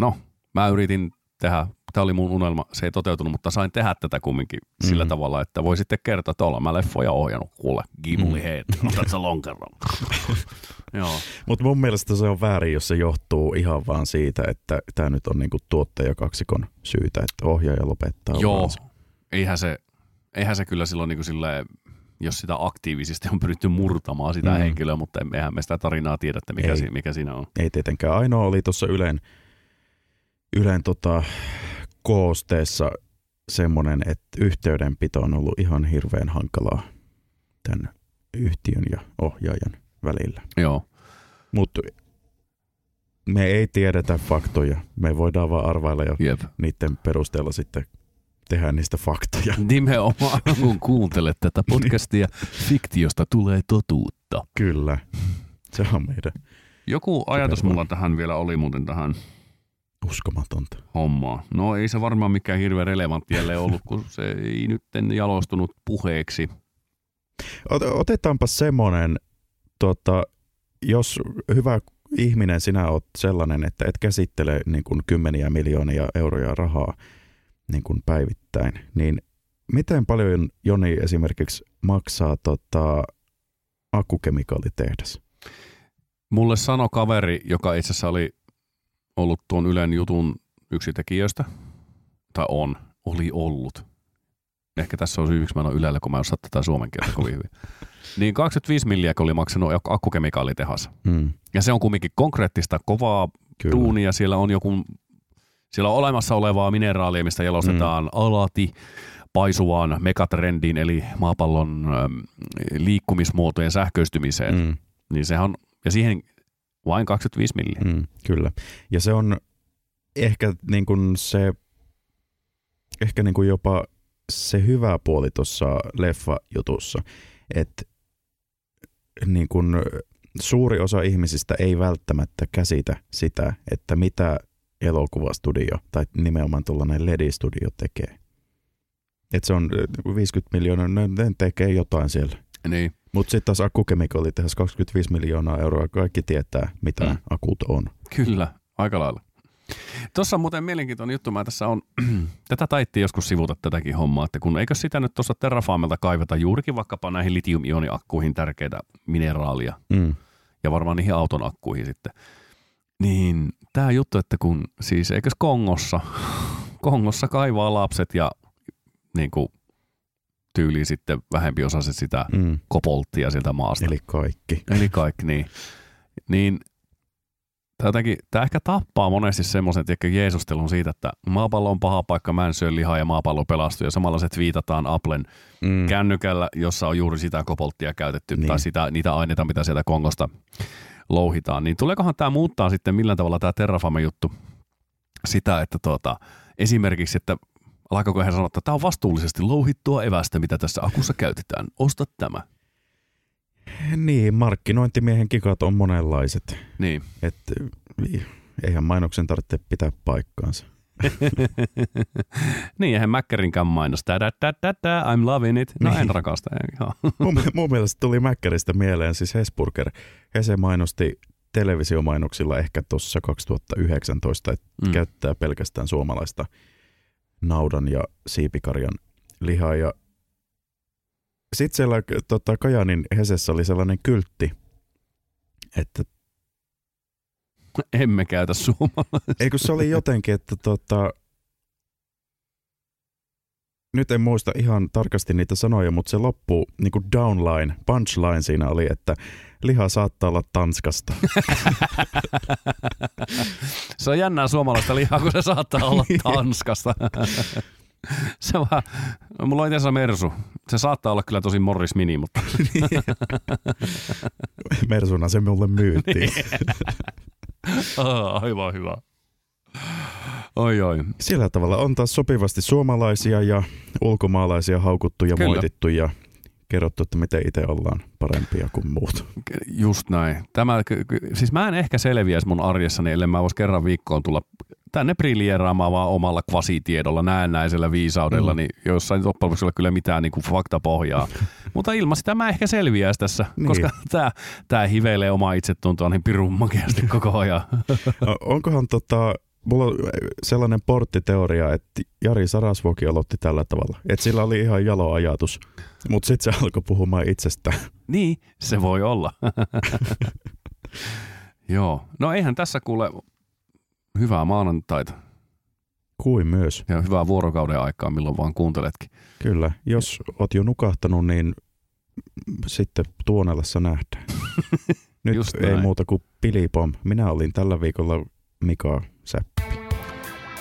no, mä yritin tehdä, tämä oli mun unelma, se ei toteutunut, mutta sain tehdä tätä kumminkin mm. sillä Mm. tavalla, että voi sitten kertoa, että ollaan mä leffoja ohjannut, kuule, me Mm. head, otat sä lonkeron. Mutta mun mielestä se on väärin, jos se johtuu ihan vaan siitä, että tämä nyt on niinku tuottajakaksikon syytä, että ohjaaja lopettaa joo, eihän se, eihän se kyllä silloin niin kuin silleen, jos sitä aktiivisesti on pyritty murtamaan sitä Mm. henkilöä, mutta eihän me sitä tarinaa tiedä, että mikä, Ei. si, mikä siinä on. Ei tietenkään. Ainoa oli tuossa Ylen, Ylen tota, koosteessa semmoinen, että yhteydenpito on ollut ihan hirveän hankalaa tämän yhtiön ja ohjaajan välillä. Joo, Mutta me ei tiedetä faktoja. Me voidaan vaan arvailla ja jep. niiden perusteella sitten tehdä niistä faktoja. Nimenomaan, kun kuuntelet tätä podcastia, fiktiosta tulee totuutta. Kyllä. Se on meidän Joku ajatus mulla tähän vielä oli muuten tähän uskomatonta. hommaan. No ei se varmaan mikään hirveän relevantti jälleen ollut, kun se ei nyt jalostunut puheeksi. Ot- Otetaanpa semmoinen, tota, jos hyvä ihminen sinä oot sellainen, että et käsittele niin kuin kymmeniä miljoonia euroja rahaa niin kuin päivittäin, niin miten paljon Joni esimerkiksi maksaa tota, akkukemikaalitehdas? Mulle sanoi kaveri, joka itse asiassa oli ollut tuon Ylen jutun yksi tekijöistä, tai on, oli ollut. Ehkä tässä on syy, miksi mä en ole Ylellä, kun mä en osaa tätä suomen kieltä kovin hyvin. Niin 25 milliä oli maksanut akkukemikaalitehas. Hmm. Ja se on kumminkin konkreettista, kovaa Kyllä. duunia. Siellä on joku, siellä on olemassa olevaa mineraalia, mistä jalostetaan mm. alati paisuvaan megatrendiin, eli maapallon äm, liikkumismuotojen sähköistymiseen. Mm. Niin sehän on, ja siihen vain 25 milliä. Mm, kyllä. Ja se on ehkä niin kuin se, ehkä niin kuin jopa se hyvä puoli tuossa leffa-jutussa, että niin kuin suuri osa ihmisistä ei välttämättä käsitä sitä, että mitä elokuvastudio tai nimenomaan tuollainen LED-studio tekee. Että se on äh, 50 miljoonaa, ne, ne tekee jotain siellä. Niin. Mutta sitten taas akkukemikaalitehdas 25 miljoonaa euroa, kaikki tietää mitä Mm. akut on. Kyllä, aika lailla. Tuossa on muuten mielenkiintoinen juttu, mä tässä on, tätä taittiin joskus sivuta tätäkin hommaa, että kun eikö sitä nyt tuossa Terrafamelta kaiveta juurikin vaikkapa näihin litium-ioniakkuihin tärkeitä mineraalia, Mm. ja varmaan niihin auton akkuihin sitten. Niin tämä juttu, että kun siis eikös Kongossa, Kongossa kaivaa lapset ja niin kuin tyyliin sitten vähempi osaiset sitä Mm. kopolttia sieltä maasta. Eli kaikki. Eli kaikki, niin. Niin tämä, jotenkin, tämä ehkä tappaa monesti semmoisen jeesustelun siitä, että maapallo on paha paikka, mä en syö lihaa ja maapallo pelastuu. Ja samalla se viitataan Applen Mm. kännykällä, jossa on juuri sitä kopolttia käytetty Niin. tai sitä, niitä aineita, mitä sieltä Kongosta louhitaan. Niin tuleekohan tämä muuttaa sitten millään tavalla tämä Terrafame-juttu sitä, että tuota, esimerkiksi, että alkaako he sanoa, että tämä on vastuullisesti louhittua evästä, mitä tässä akussa käytetään. Osta tämä. Niin, markkinointimiehen kikat on monenlaiset. Niin. Et, eihän mainoksen tarvitse pitää paikkaansa. niin, eihän Mäkkärinkään mainosta. Da, da, da, da, I'm loving it. No Niin. en rakasta. Joo. mun, mun mielestä tuli Mäkkäristä mieleen, siis Hesburger. He se mainosti televisiomainoksilla ehkä tuossa 2019, että mm. käyttää pelkästään suomalaista naudan ja siipikarjan lihaa. Ja sitten siellä tota, Kajanin Hesessä oli sellainen kyltti, että Emme käytä suomalaista. Eikö se oli jotenkin, että tota, nyt en muista ihan tarkasti niitä sanoja, mutta se loppu, niin kuin downline, punchline siinä oli, että liha saattaa olla Tanskasta. se on jännää suomalaista lihaa, kun se saattaa olla. Tanskasta. se vaan, mulla on itse Mersu. Se saattaa olla kyllä tosi Morris Mini, mutta Mersuna se mulle myytiin. Ah, aivan hyvä. Oi oi. Sillä tavalla on taas sopivasti suomalaisia ja ulkomaalaisia haukuttu ja Kyllä. moitittu ja kerrottu, että miten itse ollaan parempia kuin muut. Just näin. Tämä, siis mä en ehkä selviäisi mun arjessani, ellei mä vois kerran viikkoon tulla tänne briljeeraamaan vaan omalla kvasitiedolla, näennäisellä viisaudella, mm. Niin jossain loppujen ole kyllä mitään niin kuin faktapohjaa. Mutta ilman sitä mä ehkä selviäisi tässä, niin. Niin. koska tämä tää hiveilee omaa itsetuntoa niin pirun makeasti koko ajan. Onkohan tota, mulla on sellainen porttiteoria, että Jari Sarasvuoki aloitti tällä tavalla. Että sillä oli ihan jalo ajatus, mutta sitten se alkoi puhumaan itsestään. niin, se voi olla. Joo. No eihän tässä kuule hyvää maanantaita Kuin myös. ja hyvää vuorokauden aikaa, milloin vaan kuunteletkin. Kyllä, jos oot jo nukahtanut, niin sitten Tuonelassa nähdään. Nyt Just ei näin. muuta kuin pilipom. Minä olin tällä viikolla Mika Säppä.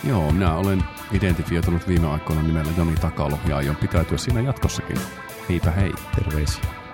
Joo, minä olen identifioitunut viime aikoina nimellä Joni Takalo ja aion pitäytyä siinä jatkossakin. Niitä hei. Terveisiä.